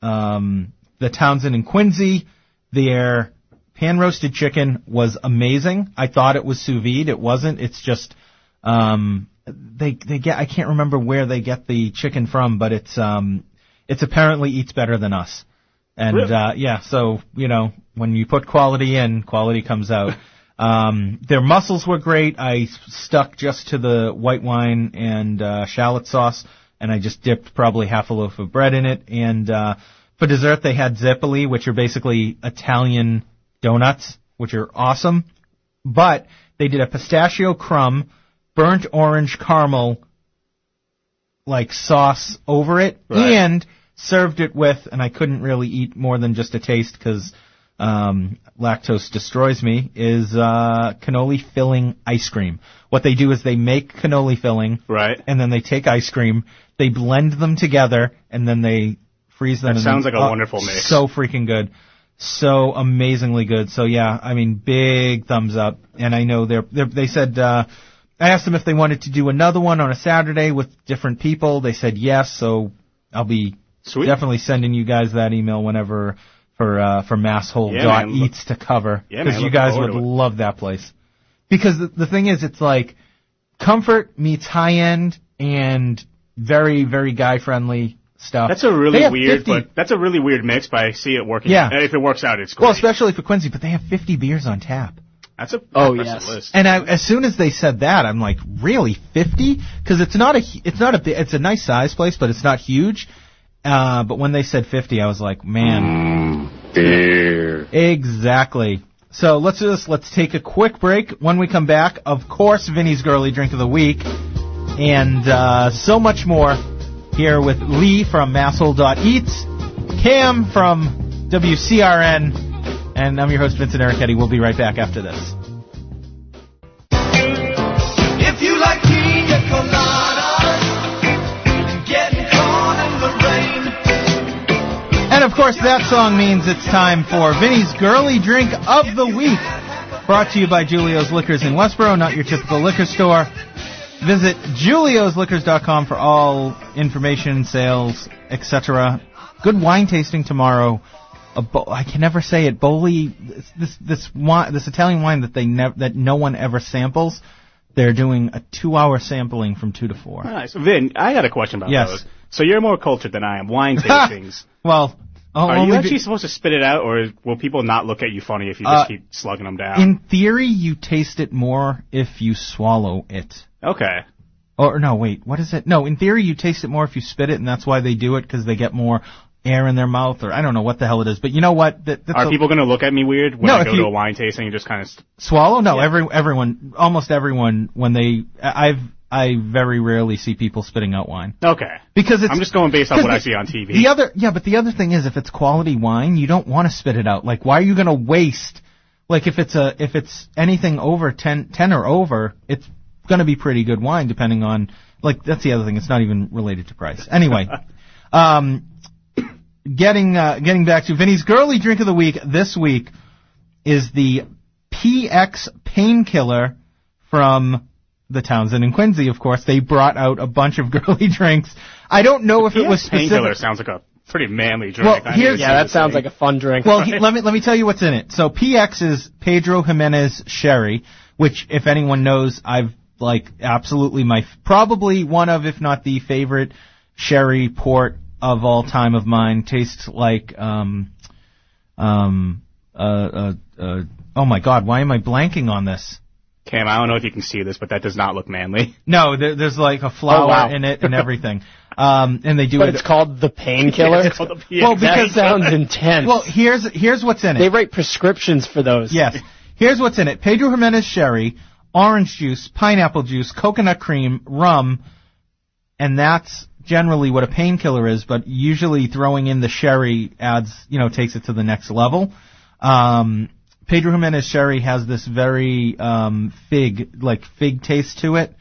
S2: um, the Townshend and Quincy, their pan roasted chicken was amazing. I thought it was sous vide. It wasn't. It's just um, they they get. I can't remember where they get the chicken from, but it's um, it's apparently eats better than us. And
S4: Really?
S2: uh, yeah, so you know, when you put quality in, quality comes out. Um, their mussels were great. I stuck just to the white wine and uh, shallot sauce, and I just dipped probably half a loaf of bread in it. And uh, for dessert, they had zeppoli, which are basically Italian donuts, which are awesome. But They did a pistachio crumb, burnt orange caramel, like sauce over it,
S4: Right.
S2: and served it with, and I couldn't really eat more than just a taste because um, lactose destroys me, is uh, cannoli filling ice cream. What they do is they make cannoli filling,
S4: Right.
S2: and then they take ice cream, they blend them together, and then they freeze them.
S4: That sounds like a
S2: oh,
S4: wonderful mix.
S2: So freaking good. So amazingly good. So yeah, I mean, big thumbs up. And I know they're, they're they said, uh, I asked them if they wanted to do another one on a Saturday with different people. They said yes. So I'll be
S4: Sweet.
S2: definitely sending you guys that email whenever for, uh, for masshole
S4: Yeah,
S2: dot
S4: man. Look-
S2: eats to cover. Cause
S4: man,
S2: you guys would love that place. Because the, the thing is, it's like comfort meets high end and very, very guy friendly stuff.
S4: That's a really weird,
S2: 50
S4: but that's a really weird mix. But I see it working.
S2: Yeah.
S4: And if it works out, it's great.
S2: Well, especially for Quincy, but they have 50 beers on tap.
S4: that's a
S7: Oh, yes.
S4: list.
S2: And I, as soon as they said that, I'm like, really 50? Because it's not a, it's not a, bi- it's a nice size place, but it's not huge. Uh, but when they said 50, I was like, man,
S8: Beer.
S2: exactly. So let's do this. Let's take a quick break. When we come back, of course, Vinny's girly drink of the week, and uh, so much more here with Lee from Masshole.eats, Cam from WCRN, and I'm your host Vincent Ericetti. We'll be right back after this. Of course, that song means it's time for Vinny's Girly Drink of the Week. Brought to you by Julio's Liquors in Westboro, not your typical liquor store. Visit juliosliquors.com for all information, sales, etc. Good wine tasting tomorrow. A bo- I can never say it. Boli, this this this, wine, this Italian wine that they never that no one ever samples. They're doing a two-hour sampling from two to four.
S4: Nice. Vin, I had a question about
S2: Yes.
S4: those. So you're more cultured than I am. Wine tastings.
S2: Well, o-
S4: Are you actually supposed to spit it out, or will people not look at you funny if you
S2: Uh,
S4: just keep slugging them down?
S2: In theory, you taste it more if you swallow it.
S4: okay.
S2: Or no, wait, what is it? No, in theory, you taste it more if you spit it, and that's why they do it because they get more air in their mouth, or I don't know what the hell it is. But you know what? That,
S4: Are
S2: a-
S4: people going to look at me weird when
S2: No,
S4: I go
S2: you-
S4: to a wine tasting and just kind of?
S2: swallow? No,
S4: Yeah.
S2: every everyone, almost everyone, when they, I've, I very rarely see people spitting out wine
S4: Okay.
S2: because it's.
S4: I'm just going based on what I see on TV.
S2: The other, yeah, but the other thing is, if it's quality wine, you don't want to spit it out. Like, why are you going to waste? Like, if it's a, if it's anything over 10, 10 or over, it's going to be pretty good wine, depending on. Like, that's the other thing. It's not even related to price. Anyway, um, getting uh, getting back to Vinny's girly drink of the week this week is the PX painkiller from the Townshend and Quincy. Of course, they brought out a bunch of girly drinks. I don't know if it was specific.
S4: painkiller sounds like a pretty manly drink.
S2: Well,
S4: I
S2: here's-
S7: Yeah, that sounds
S4: thing.
S7: like a fun drink.
S2: Well, he, let me let me tell you what's in it. So PX is Pedro Ximenez Sherry, which, if anyone knows, I've like absolutely my probably one of, if not the favorite sherry port of all time of mine. Tastes like um um uh uh, uh oh my god, why am I blanking on this?
S4: Cam, I don't know if you can see this, but that does not look manly.
S2: No, there, there's like a flower
S7: Oh, wow.
S2: in it and everything. Um, and they do
S7: but
S2: it.
S7: it's called the painkiller.
S4: It's called the PX.
S2: well,
S7: that
S2: because
S7: sounds intense.
S2: well, here's here's what's in it.
S7: they write prescriptions for those.
S2: Yes. Here's what's in it. Pedro Ximenez sherry, orange juice, pineapple juice, coconut cream, rum, and that's generally what a painkiller is, but usually throwing in the sherry adds, you know, takes it to the next level. Um, Pedro Ximenez sherry has this very, um, fig, like fig taste to it,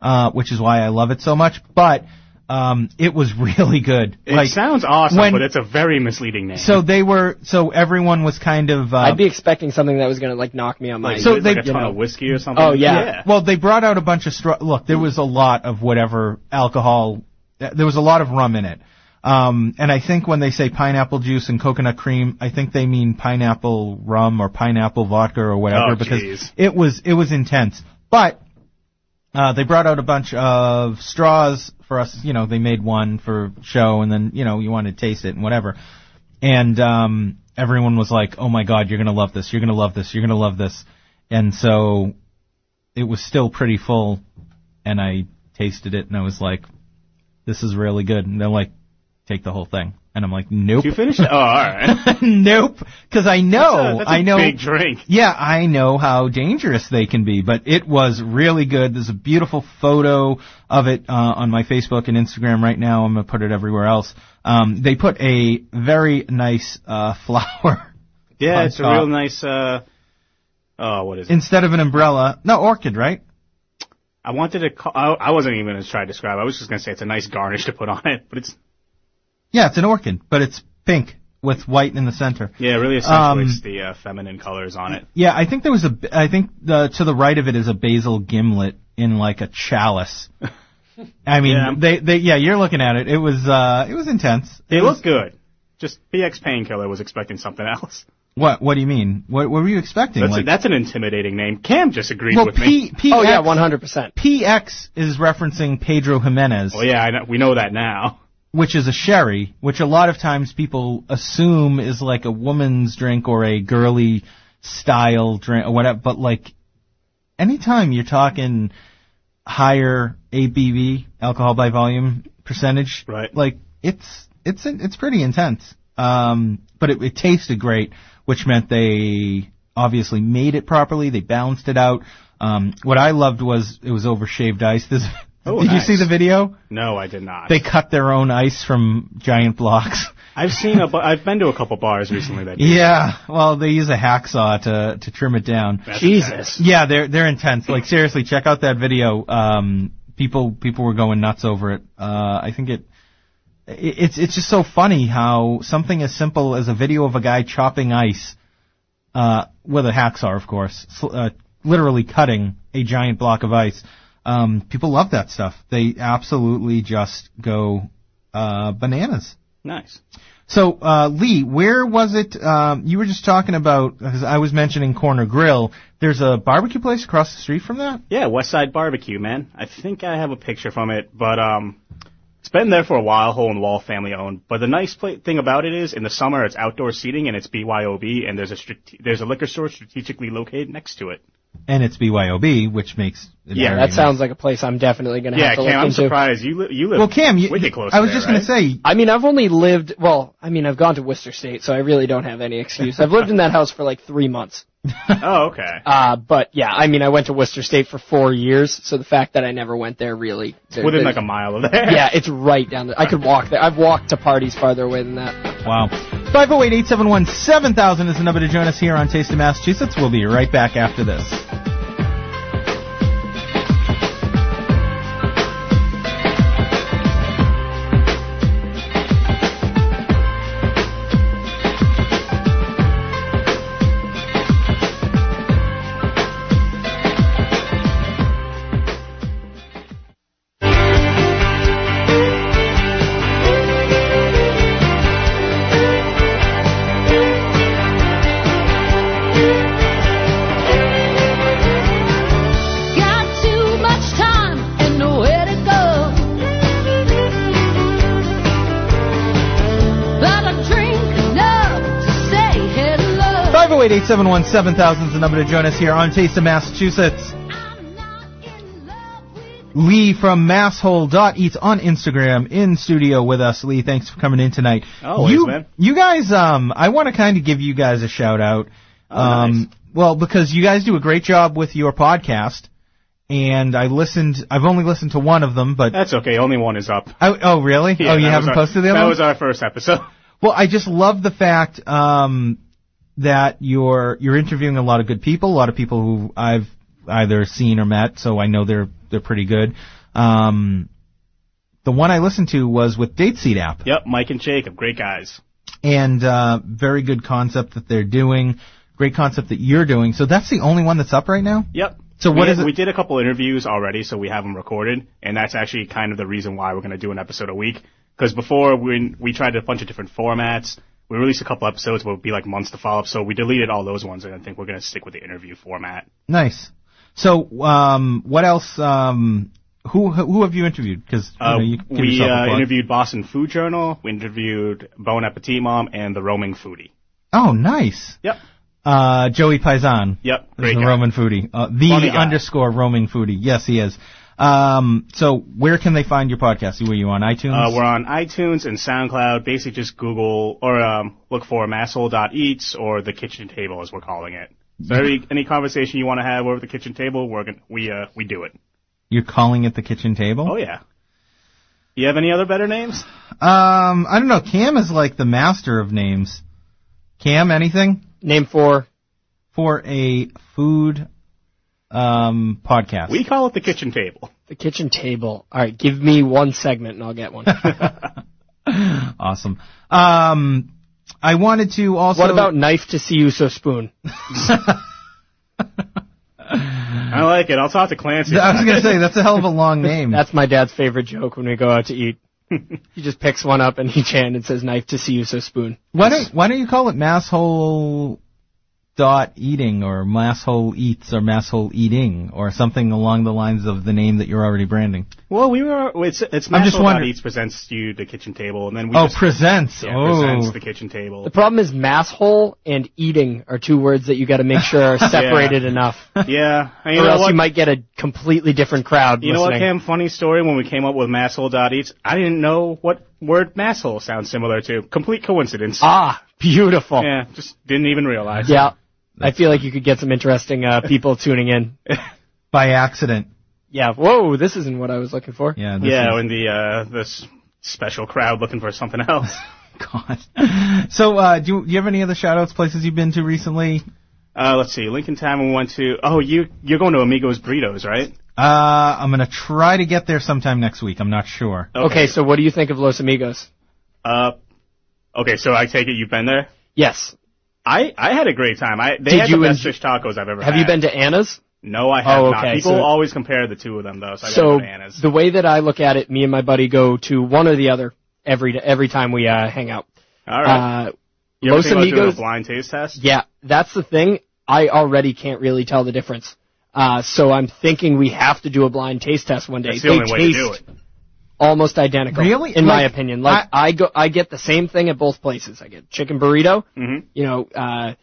S2: uh, which is why I love it so much, but, um, it was really good.
S4: It
S2: like,
S4: sounds awesome,
S2: when-
S4: but it's a very misleading name.
S2: so they were, so everyone was kind of, uh,
S7: I'd be expecting something that was gonna like knock me on my.
S4: like,
S2: so
S4: like a ton
S2: know-
S4: of whiskey or something.
S7: Oh, yeah.
S2: Well, they brought out a bunch of straw. Look, there was a lot of whatever alcohol. There was a lot of rum in it. Um, and I think when they say pineapple juice and coconut cream, I think they mean pineapple rum or pineapple vodka or whatever
S4: Oh,
S2: because it was it was intense. But uh, they brought out a bunch of straws for us. You know, they made one for show, and then you know you wanted to taste it and whatever. And um, everyone was like, "Oh my God, you're gonna love this! You're gonna love this! You're gonna love this!" And so it was still pretty full, and I tasted it, and I was like, "This is really good." And they're like, "Take the whole thing." And I'm like, nope.
S4: You finished it? Oh, all right.
S2: nope. Because I know,
S4: That's a- that's a
S2: I know.
S4: big drink.
S2: Yeah, I know how dangerous they can be, but it was really good. There's a beautiful photo of it uh, on my Facebook and Instagram right now. I'm gonna put it everywhere else. Um, they put a very nice uh, flower
S4: Yeah, it's a real nice. uh Oh, what is it?
S2: instead of an umbrella. No, orchid, right?
S4: I wanted to. Call, I, I wasn't even going to try to describe. I was just going to say it's a nice garnish to put on it, but it's
S2: Yeah, it's an orchid, but it's pink with white in the center.
S4: yeah, it really
S2: Um,
S4: accentuates the uh, feminine colors on it.
S2: Yeah, I think there was a. I think the to the right of it is a basil gimlet in like a chalice. I mean,
S4: Yeah.
S2: they they yeah, you're looking at it. It was uh, it was intense.
S4: They
S2: It was-
S4: good. Just PX Painkiller was expecting something else.
S2: What What do you mean? What, what were you expecting?
S4: That's,
S2: like,
S4: that's an intimidating name. Cam just agreed
S2: well,
S4: with me.
S2: P, PX,
S7: Oh yeah, 100%.
S2: PX is referencing Pedro Ximenez,
S4: Well, yeah, I know, we know that now.
S2: Which is a sherry, which a lot of times people assume is like a woman's drink or a girly style drink or whatever. But like, anytime you're talking higher ABV, alcohol by volume percentage,
S4: Right.
S2: Like it's it's it's pretty intense. Um, but it, it tasted great, which meant they obviously made it properly. They balanced it out. Um, what I loved was it was over shaved ice. This,
S4: Oh,
S2: did
S4: nice.
S2: you see the video?
S4: No, I did not.
S2: They cut their own ice from giant blocks.
S4: I've seen a. bu- I've been to a couple bars recently that. do
S2: Yeah, well, they use a hacksaw to to trim it down.
S4: That's
S7: Jesus.
S2: Yeah, they're they're intense. Like seriously, check out that video. Um, people people were going nuts over it. Uh, I think it, it it's it's just so funny how something as simple as a video of a guy chopping ice, uh, with a hacksaw, of course, sl- uh, literally cutting a giant block of ice. Um, people love that stuff. They absolutely just go uh, bananas.
S4: Nice.
S2: So, uh, Lee, where was it? Um, you were just talking about because I was mentioning Corner Grill. There's a barbecue place across the street from that.
S4: Yeah, West Side Barbecue, man. I think I have a picture from it, but um, it's been there for a while, hole in the wall, family owned. But the nice pla thing about it is, in the summer, it's outdoor seating and it's BYOB, and there's a strate- there's a liquor store strategically located next to it.
S2: And it's BYOB, which makes it
S4: Yeah,
S2: very
S7: That
S2: nice.
S7: sounds like a place I'm definitely going to
S4: Yeah,
S7: have to
S4: Cam,
S7: look
S4: I'm
S7: into.
S4: surprised you li- you live
S2: Well, Cam, you,
S4: wicked close.
S2: I was
S4: to
S2: just
S4: there,
S2: gonna say,
S7: I mean, I've only lived, well, I mean, I've gone to Worcester State, so I really don't have any excuse. I've lived in that house for like three months.
S4: Oh, okay.
S7: Uh, but yeah, I mean, I went to Worcester State for four years, so the fact that I never went there really.
S4: Within like a mile of there.
S7: Yeah, it's right down there. I could walk there. I've walked to parties farther away than that.
S2: wow. 508-871-7000 is the number to join us here on Taste of Massachusetts. We'll be right back after this. 088717000 is the number to join us here on Taste of Massachusetts. Lee from masshole.eats on Instagram in studio with us. Lee, thanks for coming in tonight.
S4: Always,
S2: you,
S4: man.
S2: You guys, um, I want to kind of give you guys a shout out.
S4: Oh,
S2: um,
S4: nice.
S2: Well, because you guys do a great job with your podcast. And I listened. I've only listened to one of them, but
S4: that's okay. Only one is up.
S2: I, oh, really?
S4: Yeah,
S2: oh, you haven't
S4: our,
S2: posted the other.
S4: That
S2: one?
S4: was our first episode.
S2: Well, I just love the fact um, that you're you're interviewing a lot of good people, a lot of people who I've either seen or met, so I know they're they're pretty good. Um, the one I listened to was with Date Seed app,
S4: Yep, Mike and Jacob, great guys.
S2: and uh, very good concept that they're doing. Great concept that you're doing. So that's the only one that's up right now.
S4: Yep.
S2: So
S4: we,
S2: what is it?
S4: We did a couple interviews already, so we have them recorded, and that's actually kind of the reason why we're going to do an episode a week. Because before, we we tried a bunch of different formats. We released a couple episodes, but it would be like months to follow up. So we deleted all those ones, and I think we're going to stick with the interview format.
S2: Nice. So um, what else? Um, who who have you interviewed? Because you,
S4: Uh,
S2: know, you give
S4: we uh, interviewed Boston Food Journal. We interviewed Bon Appetit Mom and the Roaming Foodie.
S2: Oh, nice.
S4: Yep.
S2: Uh, Joey Paisan.
S4: Yep.
S2: Is
S4: Great
S2: the
S4: guy.
S2: Roman foodie. Uh, the
S4: Funny guy.
S2: underscore roaming foodie. Yes, he is. Um, so where can they find your podcast? Were you on iTunes?
S4: Uh, we're on iTunes and SoundCloud. Basically, just Google or um, look for masshole.eats or the kitchen table, as we're calling it. So any, any conversation you want to have over the kitchen table, we're gonna, we uh, we do it.
S2: You're calling it the kitchen table?
S4: Oh yeah. You have any other better names?
S2: Um, I don't know. Cam is like the master of names. Cam, anything
S7: Name for
S2: for a food um podcast?
S4: We call it the kitchen table.
S7: the kitchen table. All right, give me one segment and I'll get one.
S2: awesome. Um, I wanted to also.
S7: what about knife to see you so spoon?
S4: I like it. I'll talk to Clancy.
S2: I was gonna say that's a hell of a long name.
S7: That's my dad's favorite joke when we go out to eat. he just picks one up and each hand and says knife to see you so spoon.
S2: Why don't Why don't you call it masshole dot eating or masshole eats or masshole eating or something along the lines of the name that you're already branding?
S4: Well, we were. It's it's
S2: I'm just
S4: Masshole
S2: wondering-
S4: Eats presents you the kitchen table, and then we
S2: Oh,
S4: just,
S2: presents.
S4: yeah,
S2: oh,
S4: presents the kitchen table.
S7: The problem is masshole and eating are two words that you got to make sure are separated enough,
S4: yeah, and you
S7: or
S4: know
S7: else
S4: what?
S7: you might get a completely different crowd
S4: You know what,
S7: listening.
S4: Cam? Funny story. When we came up with masshole dot eats, I didn't know what word masshole sounds similar to. Complete coincidence.
S7: Ah, beautiful.
S4: yeah, just didn't even realize.
S7: Yeah. I feel like you could get some interesting uh, people tuning in.
S2: by accident.
S7: Yeah. Whoa, this isn't what I was looking for.
S2: Yeah. This
S4: Yeah,
S2: is-
S4: and the uh, this special crowd looking for something else.
S2: God. So, uh, do you, do you have any other shout outs, places you've been to recently?
S4: Uh, let's see. Lincoln Town. We went to. Oh, you you're going to Amigos Burritos, right?
S2: Uh, I'm gonna try to get there sometime next week. I'm not sure.
S7: Okay, so what do you think of Los Amigos?
S4: Uh, okay. So I take it you've been there.
S7: Yes.
S4: I I had a great time. I they
S7: Did
S4: had
S7: you
S4: the best fish tacos I've ever had.
S7: Have
S4: had.
S7: you been to Anna's?
S4: No, I have
S7: Oh,
S4: not. People
S7: so-
S4: always compare the two of them though. So I
S7: So
S4: go to Anna's.
S7: the way that I look at it, me and my buddy go to one or the other every every time we uh, hang out.
S4: All right.
S7: Uh,
S4: you
S7: Los
S4: think about doing
S7: Amigos.
S4: a blind taste test?
S7: Yeah, that's the thing. I already can't really tell the difference. Uh, so I'm thinking we have to do a blind taste test one day.
S4: That's the
S7: they
S4: only way
S7: taste
S4: to do it.
S7: Almost identical.
S2: Really?
S7: In my opinion. Like I, go I get the same thing at both places. I get chicken burrito,
S4: Mm-hmm.
S7: you know, uh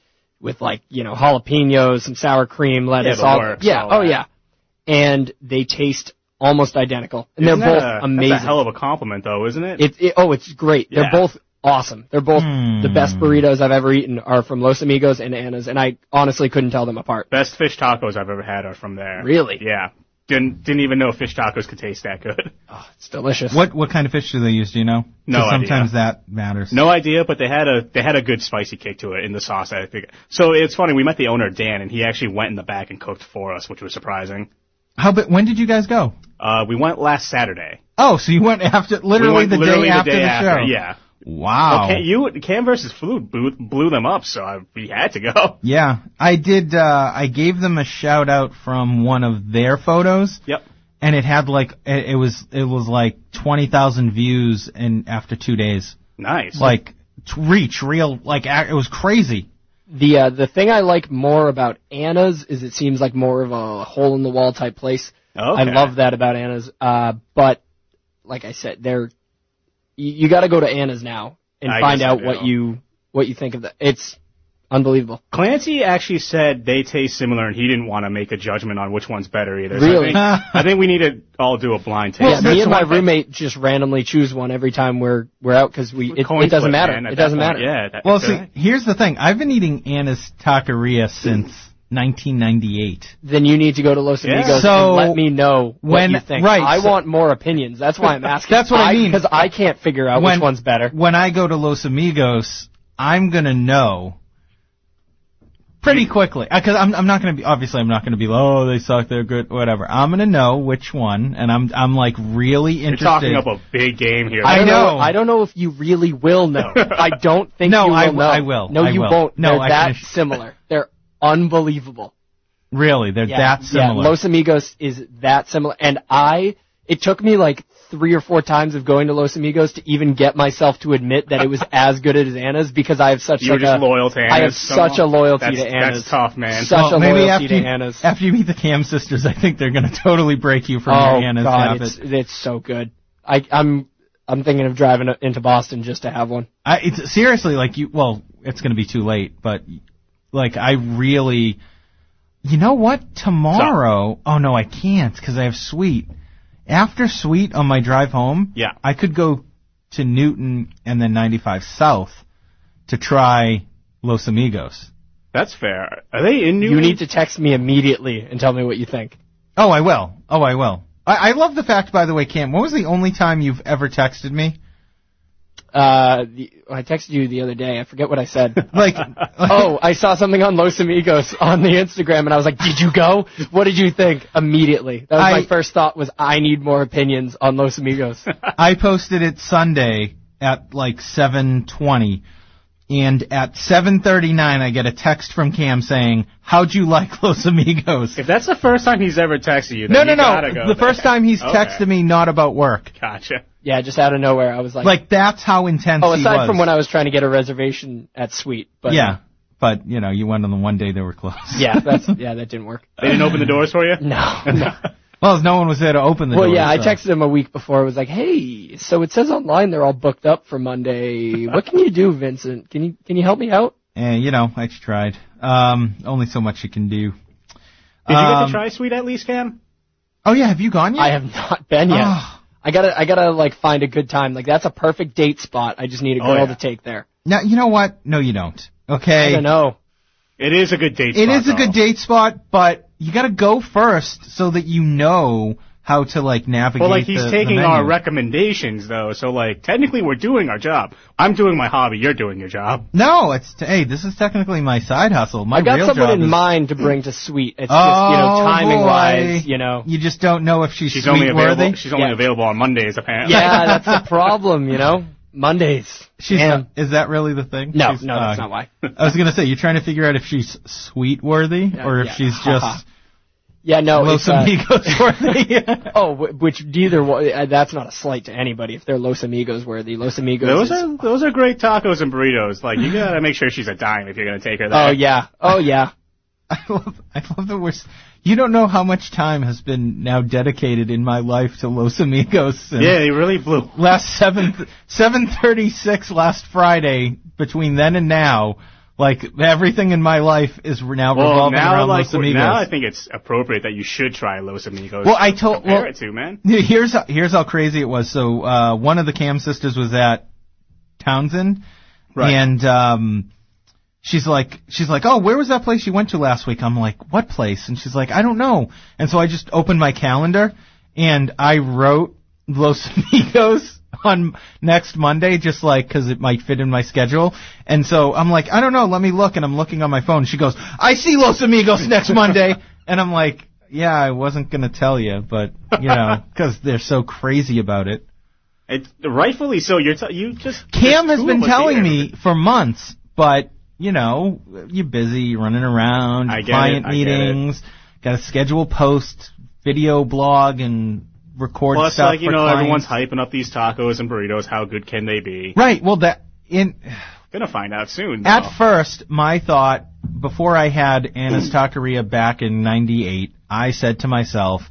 S7: with like, you know, jalapenos, some sour cream, lettuce,
S4: the
S7: all
S4: works,
S7: Yeah,
S4: all
S7: oh
S4: that.
S7: yeah. And they taste almost identical. And
S4: Isn't
S7: they're both
S4: a,
S7: amazing.
S4: That's a hell of a compliment, though, isn't it?
S7: It, it, oh, it's great. They're both awesome. They're both
S2: Hmm.
S7: the best burritos I've ever eaten are from Los Amigos and Anna's, and I honestly couldn't tell them apart.
S4: Best fish tacos I've ever had are from there.
S7: Really?
S4: Yeah. Didn't didn't even know fish tacos could taste that good.
S7: Oh, It's delicious.
S2: What what kind of fish do they use? Do you know?
S4: No idea.
S2: Sometimes that matters.
S4: No idea, but they had a they had a good spicy kick to it in the sauce. I think. So it's funny. We met the owner Dan, and he actually went in the back and cooked for us, which was surprising.
S2: How? But when did you guys go?
S4: Uh, we went last Saturday.
S2: Oh, so you went after literally
S4: we went
S2: the
S4: literally
S2: day
S4: the
S2: after
S4: day
S2: the
S4: after.
S2: show.
S4: Yeah.
S2: Wow.
S4: Cam, you Cam versus Food blew, blew them up, so I, we had to go.
S2: Yeah, I did. Uh, I gave them a shout out from one of their photos,
S4: Yep.
S2: and it had like it, it was it was like twenty thousand views in after two days.
S4: Nice.
S2: Like t- reach, real like it was crazy.
S7: The uh, the thing I like more about Anna's is it seems like more of a hole in the wall type place.
S4: Okay.
S7: I love that about Anna's. Uh, but like I said, they're you, you got to go to Anna's now and
S4: I
S7: find out what you what you think of that. It's unbelievable.
S4: Clancy actually said they taste similar, and he didn't want to make a judgment on which one's better either. So
S7: Really?
S4: I think, I think we need to all do a blind taste.
S7: yeah, me and my
S2: one thing-
S7: roommate just randomly choose one every time we're we're out because we it, it doesn't matter.
S4: man,
S7: it doesn't
S4: point.
S7: matter.
S4: Yeah. That,
S2: Well, see,
S4: right.
S2: here's the thing. I've been eating Anna's Taqueria since 1998.
S7: Then you need to go to Los
S4: Yeah.
S7: Amigos
S2: So,
S7: and let me know
S2: when-
S7: you think.
S2: right,
S7: I
S2: so-
S7: want more opinions. That's why I'm asking.
S2: That's what I mean.
S7: because I can't figure out
S2: When-
S7: which one's better.
S2: When I go to Los Amigos, I'm gonna know pretty quickly uh, because I'm I'm not gonna be obviously I'm not gonna be oh they suck they're good whatever. I'm gonna know which one, and I'm I'm like really interested.
S4: You're talking up a big game here.
S2: I
S7: don't
S2: know.
S7: I don't know if you really will know. I don't think
S2: No,
S7: you will
S2: I
S7: know.
S2: will- I will.
S7: No,
S2: I
S7: you
S2: will.
S7: won't.
S2: No,
S7: They're
S2: I
S7: that
S2: can
S7: similar. They're unbelievable.
S2: really, they're
S7: Yeah,
S2: that
S7: Yeah,
S2: similar.
S7: Los Amigos is that similar. And I, it took me like three or four times of going to Los Amigos to even get myself to admit that it was as good as Anna's because I have such
S4: You were
S7: like
S4: just
S7: a,
S4: loyal to Anna's.
S7: I have
S4: so
S7: such a loyalty
S4: that's,
S7: to Anna's.
S4: That's tough, man.
S7: Such
S2: Well,
S7: a
S2: maybe
S7: loyalty
S2: after
S7: to
S2: you,
S7: Anna's.
S2: after you meet the Cam sisters, I think they're gonna totally break you from
S7: oh
S2: your Anna's
S7: God,
S2: habit.
S7: it's it's so good. I I'm I'm thinking of driving into Boston just to have one.
S2: I, it's seriously like you. Well, it's going to be too late, but like I really, you know what? Tomorrow. Oh no, I can't because I have sweet. After Sweet on my drive home,
S4: Yeah.
S2: I could go to Newton and then 95 South to try Los Amigos.
S4: That's fair. Are they in New?
S7: You need to text me immediately and tell me what you think.
S2: Oh, I will. Oh, I will. I, I love the fact, by the way, Cam. When was the only time you've ever texted me?
S7: Uh, the, I texted you the other day. I forget what I said.
S2: Like,
S7: oh, I saw something on Los Amigos on the Instagram, and I was like, "Did you go? What did you think?" Immediately, that was
S2: I-
S7: my first thought. Was I need more opinions on Los Amigos?
S2: I posted it Sunday at like 7:20, and at 7:39 I get a text from Cam saying, "How'd you like Los Amigos?"
S4: If that's the first time he's ever texted you, then
S2: No,
S4: you
S2: no,
S4: gotta
S2: no.
S4: go
S2: The
S4: there.
S2: first time he's
S4: Okay.
S2: texted me, not about work.
S4: Gotcha.
S7: yeah, just out of nowhere, I was like,
S2: Like that's how intense
S7: "Oh,
S2: he
S7: aside
S2: was.
S7: from when I was trying to get a reservation at Sweet." But
S2: yeah, but you know, you went on the one day they were closed.
S7: yeah, that's yeah, that didn't work.
S4: They didn't open the doors for you.
S7: No, no.
S2: Well, as no one was there to open the
S7: Well,
S2: door.
S7: yeah, I texted him a week before. I was like, "Hey, so it says online they're all booked up for Monday. What can you do, Vincent? Can you can you help me out?"
S2: And you know, I tried. Um, only so much you can do.
S4: Did you get
S2: Um,
S4: to try Sweet at least, Cam?
S2: Oh yeah, have you gone yet?
S7: I have not been yet.
S2: Oh.
S7: I gotta, I gotta like find a good time. Like that's a perfect date spot. I just need a
S4: Oh,
S7: girl
S4: yeah.
S7: to take there.
S2: Now you know what? No, you don't. Okay.
S7: I don't know.
S4: It is a good date.
S2: It
S4: spot,
S2: is a good date spot, but you got to go first so that you know how to like navigate.
S4: Well, like he's
S2: the,
S4: taking
S2: the
S4: our recommendations though, so like technically we're doing our job. I'm doing my hobby. You're doing your job.
S2: No, it's hey, this is technically my side hustle. My
S7: I got
S2: real
S7: someone
S2: job
S7: in
S2: is,
S7: mind to bring to Sweet. It's
S2: Oh,
S7: just you know oh, timing
S2: boy.
S7: wise, you know.
S2: You just don't know if she's,
S4: She's
S2: sweet
S4: only available.
S2: worthy.
S4: She's only
S7: Yeah.
S4: available on Mondays apparently.
S7: Yeah, that's the problem, you know. Mondays.
S2: She's
S7: Damn.
S2: is that really the thing?
S7: No,
S2: She's-
S7: no,
S2: uh,
S7: that's not why.
S2: I was gonna say you're trying to figure out if she's sweet worthy
S7: Yeah,
S2: or if
S7: yeah.
S2: she's just.
S7: Yeah, no,
S2: Los
S7: it's, uh,
S2: Amigos worthy.
S7: Oh, which neither one, uh, that's not a slight to anybody if they're Los Amigos worthy. Los Amigos.
S4: Those
S7: is-
S4: are those are great tacos and burritos. Like you gotta make sure she's a dime if you're gonna take her there.
S7: Oh yeah. Oh yeah.
S2: I love, I love that we're. You don't know how much time has been now dedicated in my life to Los Amigos. since
S4: Yeah, he really blew.
S2: Last seven seven thirty six last Friday. Between then and now, like everything in my life is now
S4: Well,
S2: revolving
S4: now
S2: around
S4: like
S2: Los Amigos.
S4: now I think it's appropriate that you should try Los Amigos.
S2: Well, I told-
S4: compare
S2: well-
S4: it to man.
S2: Here's how, here's how crazy it was. So uh, one of the Cam sisters was at Townshend,
S4: Right.
S2: and um, she's like she's like, oh, where was that place you went to last week? I'm like, what place? And she's like, I don't know. And so I just opened my calendar and I wrote Los Amigos on next Monday, just like because it might fit in my schedule. And so I'm like, I don't know. Let me look. And I'm looking on my phone. She goes, I see Los Amigos next Monday. and I'm like, yeah, I wasn't gonna tell you, but you know, because they're so crazy about it.
S4: It's rightfully so. You're t- you just
S2: Cam has been telling me for months, but you know, you're busy, running around,
S4: I get
S2: client
S4: it, I
S2: meetings, got to schedule post, video blog, and record
S4: Plus,
S2: stuff
S4: like you
S2: for
S4: know,
S2: clients.
S4: everyone's hyping up these tacos and burritos. How good can they be?
S2: Right. Well, that in
S4: Gonna find out soon.
S2: at first, my thought before I had Anna's Taqueria back in '98, I said to myself.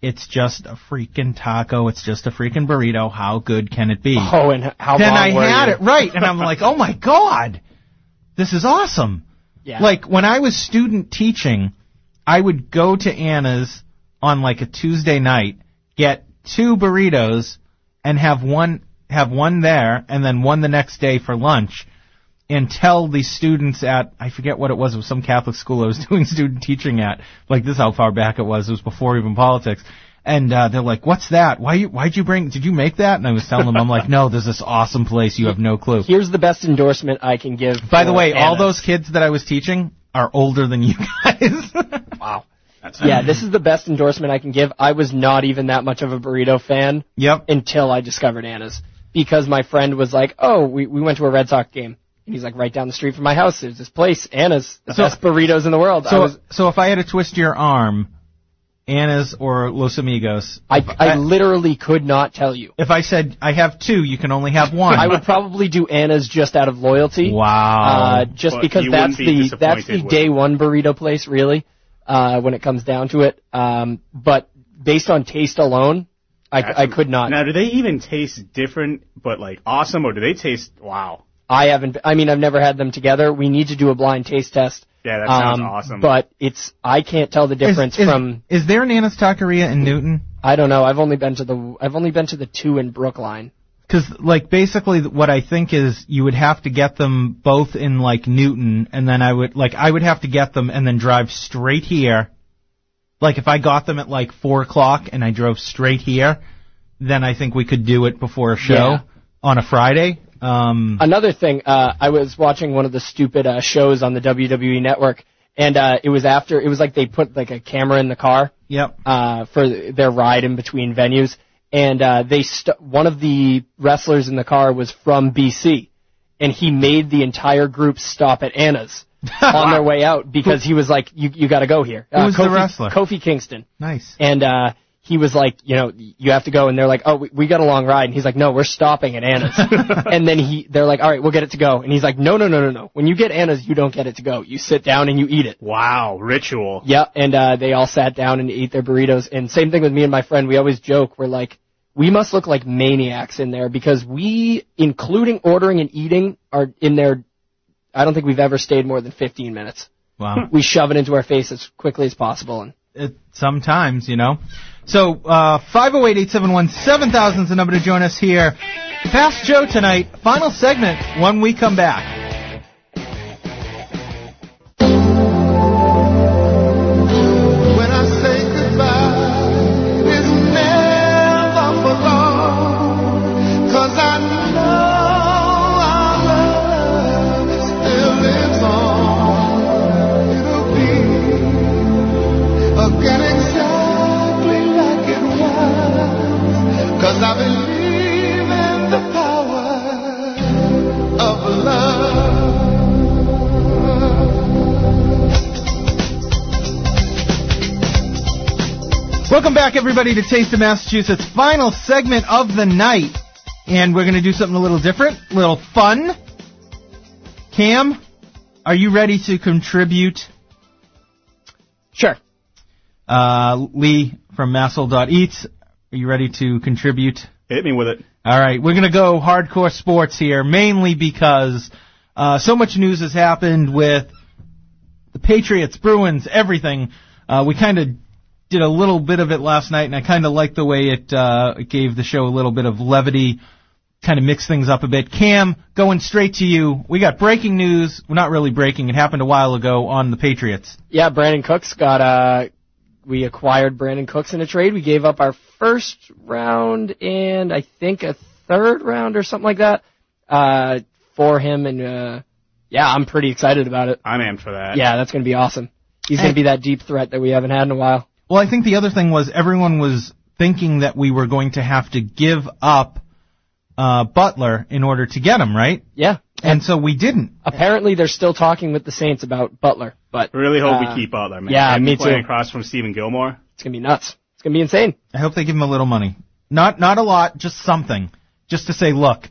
S2: It's just a freaking taco. It's just a freaking burrito. How good can it be?
S7: Oh, and how
S2: then
S7: long
S2: I
S7: were
S2: had
S7: you?
S2: it right, and I'm like, oh my god, this is awesome.
S7: Yeah.
S2: Like when I was student teaching, I would go to Anna's on like a Tuesday night, get two burritos, and have one have one there, and then one the next day for lunch, and tell the students at I forget what it was, it was some Catholic school I was doing student teaching at. Like this is how far back it was. It was before even politics. And uh, they're like, "What's that? Why you? Why'd you bring? Did you make that?" And I was telling them, "I'm like, no, there's this awesome place. You have no clue."
S7: Here's the best endorsement I can give.
S2: By the
S7: for
S2: way, all those kids that I was teaching are older than you guys.
S7: Wow.
S4: That's
S7: Yeah, this is the best endorsement I can give. I was not even that much of a burrito fan
S2: yep.
S7: until I discovered Anna's because my friend was like, "Oh, we we went to a Red Sox game." And he's like, "Right down the street from my house, there's this place, Anna's, the
S2: So-
S7: best burritos in the world." I
S2: So,
S7: was,
S2: so if I had to twist your arm, Anna's or Los Amigos,
S7: I
S2: if
S7: I literally could not tell you.
S2: if I said I have two, you can only have one.
S7: I would probably do Anna's just out of loyalty.
S2: Wow.
S7: Uh, just
S4: But
S7: because
S4: you
S7: that's
S4: wouldn't be
S7: the that's the
S4: disappointed with
S7: day
S4: it.
S7: one burrito place, really. Uh, when it comes down to it, um, but based on taste alone, I, I could not.
S4: Now, do they even taste different, but like awesome, or do they taste wow?
S7: I haven't. I mean, I've never had them together. We need to do a blind taste test
S4: Yeah, that sounds
S7: Um,
S4: awesome.
S7: But it's I can't tell the difference
S2: is, is,
S7: from
S2: Is there an Anna's Taqueria in Newton?
S7: I don't know. I've only been to the I've only been to the two in Brookline.
S2: Because, like, basically, what I think is you would have to get them both in like Newton, and then I would like I would have to get them and then drive straight here. Like, if I got them at like four o'clock and I drove straight here, then I think we could do it before a show
S7: Yeah.
S2: on a Friday. Um,
S7: Another thing, uh, I was watching one of the stupid uh, shows on the WWE network, and uh, it was after it was like they put like a camera in the car
S2: yep.
S7: uh, for their ride in between venues, and uh, they st- one of the wrestlers in the car was from BC, and he made the entire group stop at Anna's on their way out because he was like, "You you got to go here." Uh,
S2: Who was the
S7: Kofi,
S2: wrestler?
S7: Kofi Kingston,
S2: Nice.
S7: and uh, he was like, "You know, you have to go," and they're like, "Oh, we, we got a long ride," and he's like, "No, we're stopping at Anna's," and then he they're like, "All right, we'll get it to go," and he's like, "No, no, no, no, no. When you get Anna's, you don't get it to go. You sit down and you eat it."
S4: wow, ritual.
S7: Yeah, and uh, they all sat down and ate their burritos. And same thing with me and my friend. We always joke. We're like, we must look like maniacs in there because we, including ordering and eating, are in there. I don't think we've ever stayed more than 15 minutes.
S2: Wow.
S7: We shove it into our face as quickly as possible. And
S2: it, sometimes, you know. So, uh, 508-871-7000 is the number to join us here. Fast Joe tonight, final segment when we come back. Welcome back, everybody, to Taste of Massachusetts, final segment of the night. And we're going to do something a little different, a little fun. Cam, are you ready to contribute?
S7: sure,
S2: Uh, Lee from masshole.eats, are you ready to contribute?
S4: Hit me with it.
S2: All right, we're going to go hardcore sports here, mainly because uh, so much news has happened with the Patriots, Bruins, everything. Uh, we kind of did a little bit of it last night, and I kind of liked the way it, uh, gave the show a little bit of levity, kind of mixed things up a bit. Cam, going straight to you. We got breaking news. Well, not really breaking. It happened a while ago on the Patriots.
S7: yeah. Brandin Cooks got uh We acquired Brandin Cooks in a trade. We gave up our first round and I think a third round or something like that uh, for him, and uh, yeah, I'm pretty excited about it.
S4: I'm amped for that.
S7: Yeah, that's going to be awesome. He's going to be that deep threat that we haven't had in a while.
S2: Well, I think the other thing was everyone was thinking that we were going to have to give up uh, Butler in order to get him, right?
S7: Yeah.
S2: And so we didn't.
S7: Apparently, they're still talking with the Saints about Butler, but
S4: Really hope
S7: uh,
S4: we keep Butler, man.
S7: yeah,
S4: And
S7: me
S4: playing
S7: too.
S4: across from Stephon Gilmore.
S7: It's going to be nuts. It's going to be insane.
S2: I hope they give him a little money. Not not a lot, just something, just to say, look,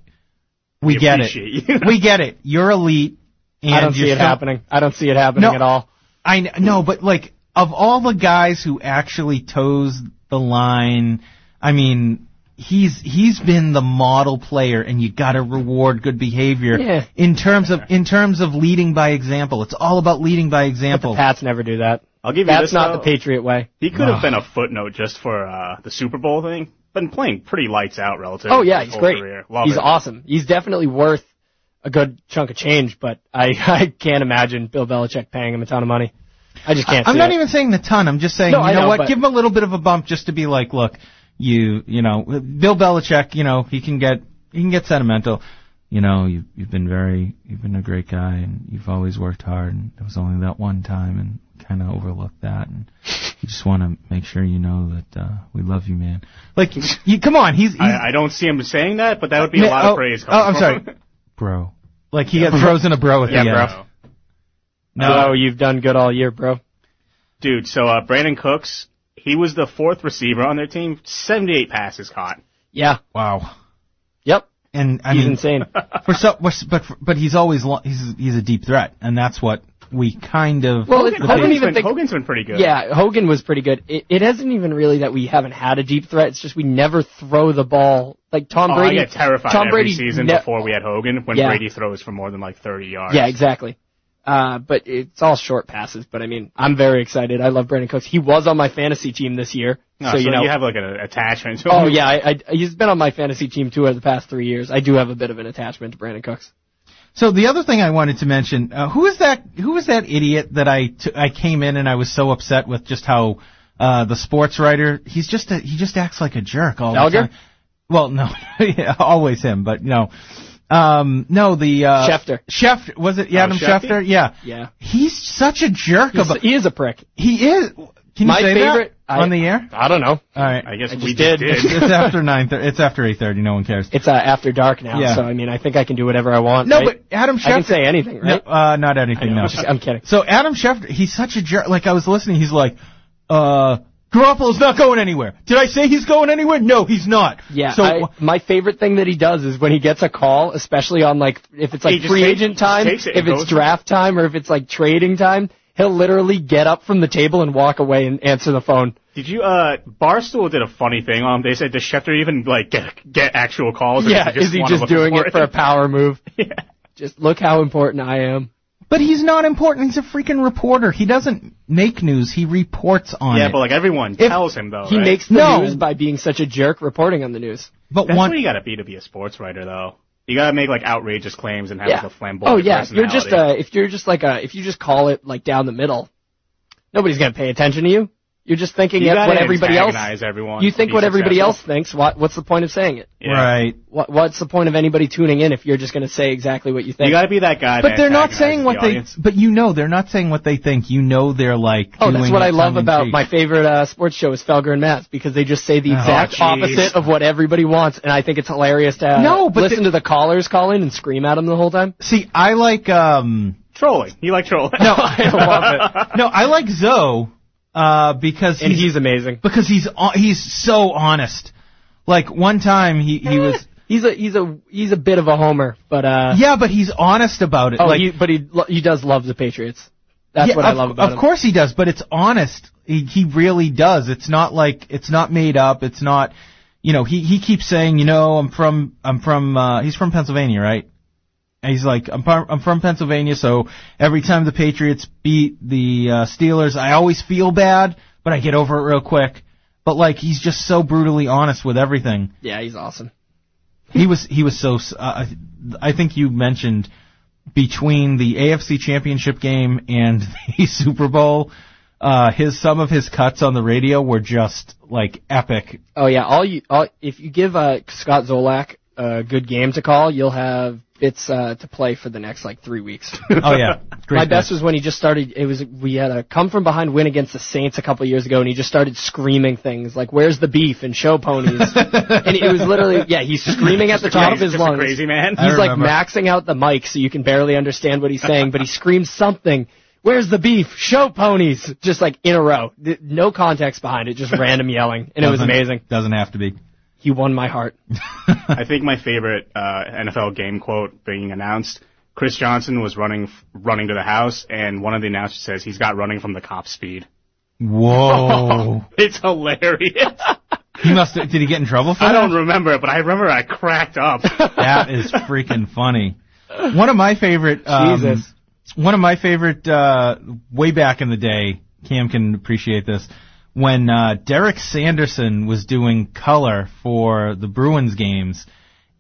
S2: we,
S4: We
S2: get
S4: appreciate
S2: it.
S4: you.
S2: we get it. You're elite. And
S7: I don't see
S2: you're
S7: it
S2: still-
S7: happening. I don't see it happening
S2: No.
S7: at all.
S2: I kn- no, but like of all the guys who actually toes the line, I mean, he's he's been the model player, and you got to reward good behavior
S7: Yeah.
S2: in terms of in terms of leading by example. It's all about leading by
S7: But
S2: example.
S7: the Pats never do that.
S4: I'll give you
S7: That's
S4: this,
S7: not
S4: though.
S7: the Patriot way.
S4: He could have been a footnote just for uh, the Super Bowl thing. Been playing pretty lights out relative.
S7: Oh yeah,
S4: to his
S7: he's great. He's
S4: it.
S7: awesome. He's definitely worth a good chunk of change, but I I can't imagine Bill Belichick paying him a ton of money. I just can't.
S2: I'm not
S7: it.
S2: even saying the ton. I'm just saying,
S7: No,
S2: you know,
S7: know,
S2: what? Give him a little bit of a bump just to be like, look, you, you know, Bill Belichick, you know, he can get, he can get sentimental. You know, you've, you've been very, you've been a great guy and you've always worked hard and it was only that one time and kind of overlooked that and we just want to make sure you know that, uh, we love you, man. Like, you, come on, he's, he's
S4: I, I don't see him saying that, but that would be a lot
S2: oh,
S4: of praise.
S2: oh, I'm
S4: from
S2: sorry. bro. Like he got throws in a bro at
S7: Yeah,
S2: the
S7: bro.
S2: End.
S7: No, Oh, you've done good all year, bro.
S4: Dude, so uh, Brandin Cooks, he was the fourth receiver on their team. 78 passes caught.
S7: Yeah.
S2: Wow.
S7: Yep.
S2: And I
S7: He's
S2: mean,
S7: insane.
S2: for so, but but he's always lo- he's he's a deep threat, and that's what we kind of.
S7: Well,
S4: Hogan,
S7: I don't even think
S4: Hogan's been pretty good.
S7: Yeah, Hogan was pretty good. It, it hasn't even really that we haven't had a deep threat. It's just we never throw the ball like Tom
S4: Oh,
S7: Brady.
S4: I get terrified
S7: Tom
S4: every
S7: Brady
S4: season
S7: ne-
S4: before we had Hogan when
S7: Yeah.
S4: Brady throws for more than like 30 yards.
S7: Yeah, exactly. Uh, but it's all short passes. But I mean, I'm very excited. I love Brandin Cooks. He was on my fantasy team this year,
S4: No,
S7: so you know.
S4: You have like an attachment to
S7: oh yeah, I, I, he's been on my fantasy team too over the past three years. I do have a bit of an attachment to Brandin Cooks.
S2: So the other thing I wanted to mention, uh, who is that? Who is that idiot that I t- I came in and I was so upset with just how uh, the sports writer he's just a, he just acts like a jerk all
S7: Felger?
S2: the time. Well, no, yeah, always him, but no, um, no the uh,
S7: Schefter.
S2: Schefter was it Adam
S4: Shefty?
S2: Schefter? Yeah,
S7: Yeah.
S2: he's such a jerk
S7: He's,
S2: about.
S7: he is a prick.
S2: He is. Can you
S7: My
S2: say
S7: favorite-
S2: that
S7: I-
S2: on the air?
S7: I don't know.
S2: All right.
S4: I guess
S7: I
S4: we
S7: just
S4: just
S7: did.
S4: did.
S2: it's after nine. Thir- it's after eight thirty. No one cares.
S7: It's uh, after dark now,
S2: Yeah.
S7: so I mean, I think I can do whatever I want.
S2: No,
S7: right?
S2: but Adam
S7: I can
S2: Schefter.
S7: say anything,
S2: No,
S7: right?
S2: uh, not anything. No.
S7: Just- I'm kidding.
S2: So Adam Schefter, he's such a jerk. Like I was listening, he's like, uh, Garoppolo's not going anywhere. Did I say he's going anywhere? No, he's not.
S7: Yeah,
S2: So
S7: I, my favorite thing that he does is when he gets a call, especially on like if it's like free
S4: takes-
S7: agent
S4: just
S7: time,
S4: it
S7: if it's
S4: goes-
S7: draft time, or if it's like trading time, he'll literally get up from the table and walk away and answer the phone.
S4: Did you? Uh, Barstool did a funny thing on. 'em. They said, "Does Schefter even like get get actual calls?" Or
S7: yeah,
S4: does he just
S7: is he just doing it for a power move?
S4: Yeah.
S7: Just look how important I am.
S2: But he's not important. He's a freaking reporter. He doesn't make news. He reports on
S4: Yeah,
S2: it.
S4: Yeah, but like everyone
S2: If
S4: tells him though.
S7: He
S4: right?
S7: makes the
S2: No.
S7: news by being such a jerk reporting on the news.
S2: but
S4: That's
S2: one.
S4: what you gotta be to be a sports writer, though. You gotta make like outrageous claims and have
S7: yeah.
S4: like a flamboyant
S7: oh yeah, you're just uh, if you're just like a if you just call it like down the middle, nobody's gonna pay attention to you. You're just thinking
S4: You
S7: of what everybody else.
S4: antagonize everyone.
S7: You think
S4: be
S7: what everybody
S4: successful.
S7: else thinks. What what's the point of saying it?
S4: Yeah.
S2: Right.
S7: What what's the point of anybody tuning in if you're just going to say exactly what you think?
S4: You gotta be that guy.
S2: But
S4: that
S2: they're not
S4: antagonizes
S2: saying
S4: the
S2: what they.
S4: audience.
S2: But you know, they're not saying what they think. You know, they're like.
S7: oh, that's what I love about
S2: tongue-in-cheek.
S7: my favorite uh, sports show is Felger and Mazz because they just say the
S2: Oh,
S7: exact
S4: jeez.
S7: opposite of what everybody wants, and I think it's hilarious to uh,
S2: No, but
S7: listen to the callers call in and scream at them the whole time.
S2: See, I like. um
S4: trolling. You like trolling?
S2: No, I love it. No, I like Zoe uh, because
S7: And
S2: he's,
S7: he's amazing.
S2: because he's hon- he's so honest. Like one time he he was
S7: He's a he's a he's a bit of a homer, but uh,
S2: yeah, but he's honest about it.
S7: oh,
S2: like,
S7: he, but he lo- he does love the Patriots. That's
S2: yeah,
S7: what I
S2: of,
S7: love about
S2: Of
S7: him.
S2: Of course he does, but it's honest. He he really does. It's not like it's not made up. It's not. You know, he he keeps saying, you know, I'm from I'm from uh he's from Pennsylvania, right? He's like, I'm from, I'm from Pennsylvania, so every time the Patriots beat the uh, Steelers, I always feel bad, but I get over it real quick. But like, he's just so brutally honest with everything.
S7: Yeah, he's awesome.
S2: He was he was so. Uh, I I think you mentioned between the AFC Championship game and the Super Bowl, uh, his some of his cuts on the radio were just like epic.
S7: Oh yeah, all you all, if you give uh, Scott Zolak a good game to call, you'll have bits uh, to play for the next like three weeks.
S2: Oh yeah, great.
S7: My best was when he just started. It was we had a come from behind win against the Saints a couple years ago, and he just started screaming things like "Where's the beef?" and "Show ponies," and it was literally yeah, he's screaming at the top
S4: Yeah,
S7: of his lungs.
S4: crazy man.
S7: He's like maxing out the mic so you can barely understand what he's saying, but he screams something. Where's the beef? Show ponies! Just like in a row. No context behind it, just random yelling. And it was
S2: Doesn't-
S7: amazing.
S2: Doesn't have to be.
S7: He won my heart.
S4: I think my favorite uh, NFL game quote being announced. Chris Johnson was running running to the house, and one of the announcers says he's got running from the cop speed.
S2: Whoa.
S4: It's hilarious.
S2: he must. Did he get in trouble for
S4: I
S2: that?
S4: don't remember it, but I remember I cracked up.
S2: That is freaking funny. One of my favorite. Um,
S7: Jesus.
S2: One of my favorite. Uh, way back in the day, Cam can appreciate this. When uh, Derek Sanderson was doing color for the Bruins games,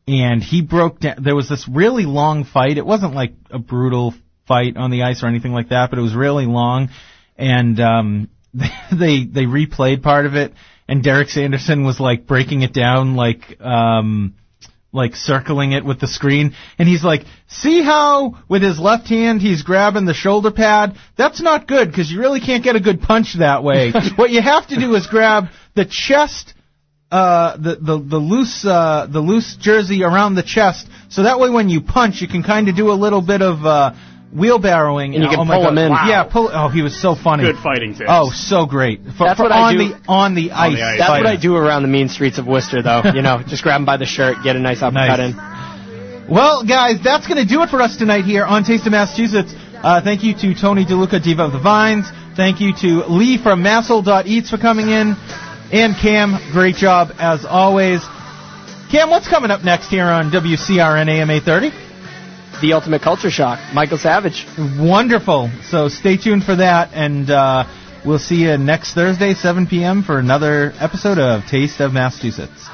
S2: and he broke down. There was this really long fight. It wasn't like a brutal fight on the ice or anything like that, but it was really long. And um, they they replayed part of it, and Derek Sanderson was like breaking it down, like um, like circling it with the screen, and he's like, "See how with his left hand he's grabbing the shoulder pad? That's not good because you really can't get a good punch that way. what you have to do is grab the chest." uh, the the the loose uh, the loose jersey around the chest, so that way when you punch, you can kind of do a little bit of uh, wheelbarrowing.
S7: And you can
S2: oh
S7: pull
S2: God.
S7: him in.
S4: Wow.
S2: Yeah, pull. Oh, he was so funny.
S4: Good fighting tips.
S2: Oh, so great. For,
S7: That's
S2: for
S7: what I
S2: on
S7: do-
S2: the on the ice.
S4: the ice.
S7: That's what I do around the mean streets of Worcester, though. You know, just grab him by the shirt, get a nice uppercut
S2: Nice.
S7: in.
S2: Well, guys, that's going to do it for us tonight here on Taste of Massachusetts. Uh, thank you to Tony DeLuca, Diva of the Vines. Thank you to Lee from masshole.eats for coming in. And Cam, great job as always. Cam, what's coming up next here on WCRN AM 830?
S7: The ultimate culture shock, Michael Savage.
S2: Wonderful. So stay tuned for that, and uh, we'll see you next Thursday, 7 p.m. for another episode of Taste of Massachusetts.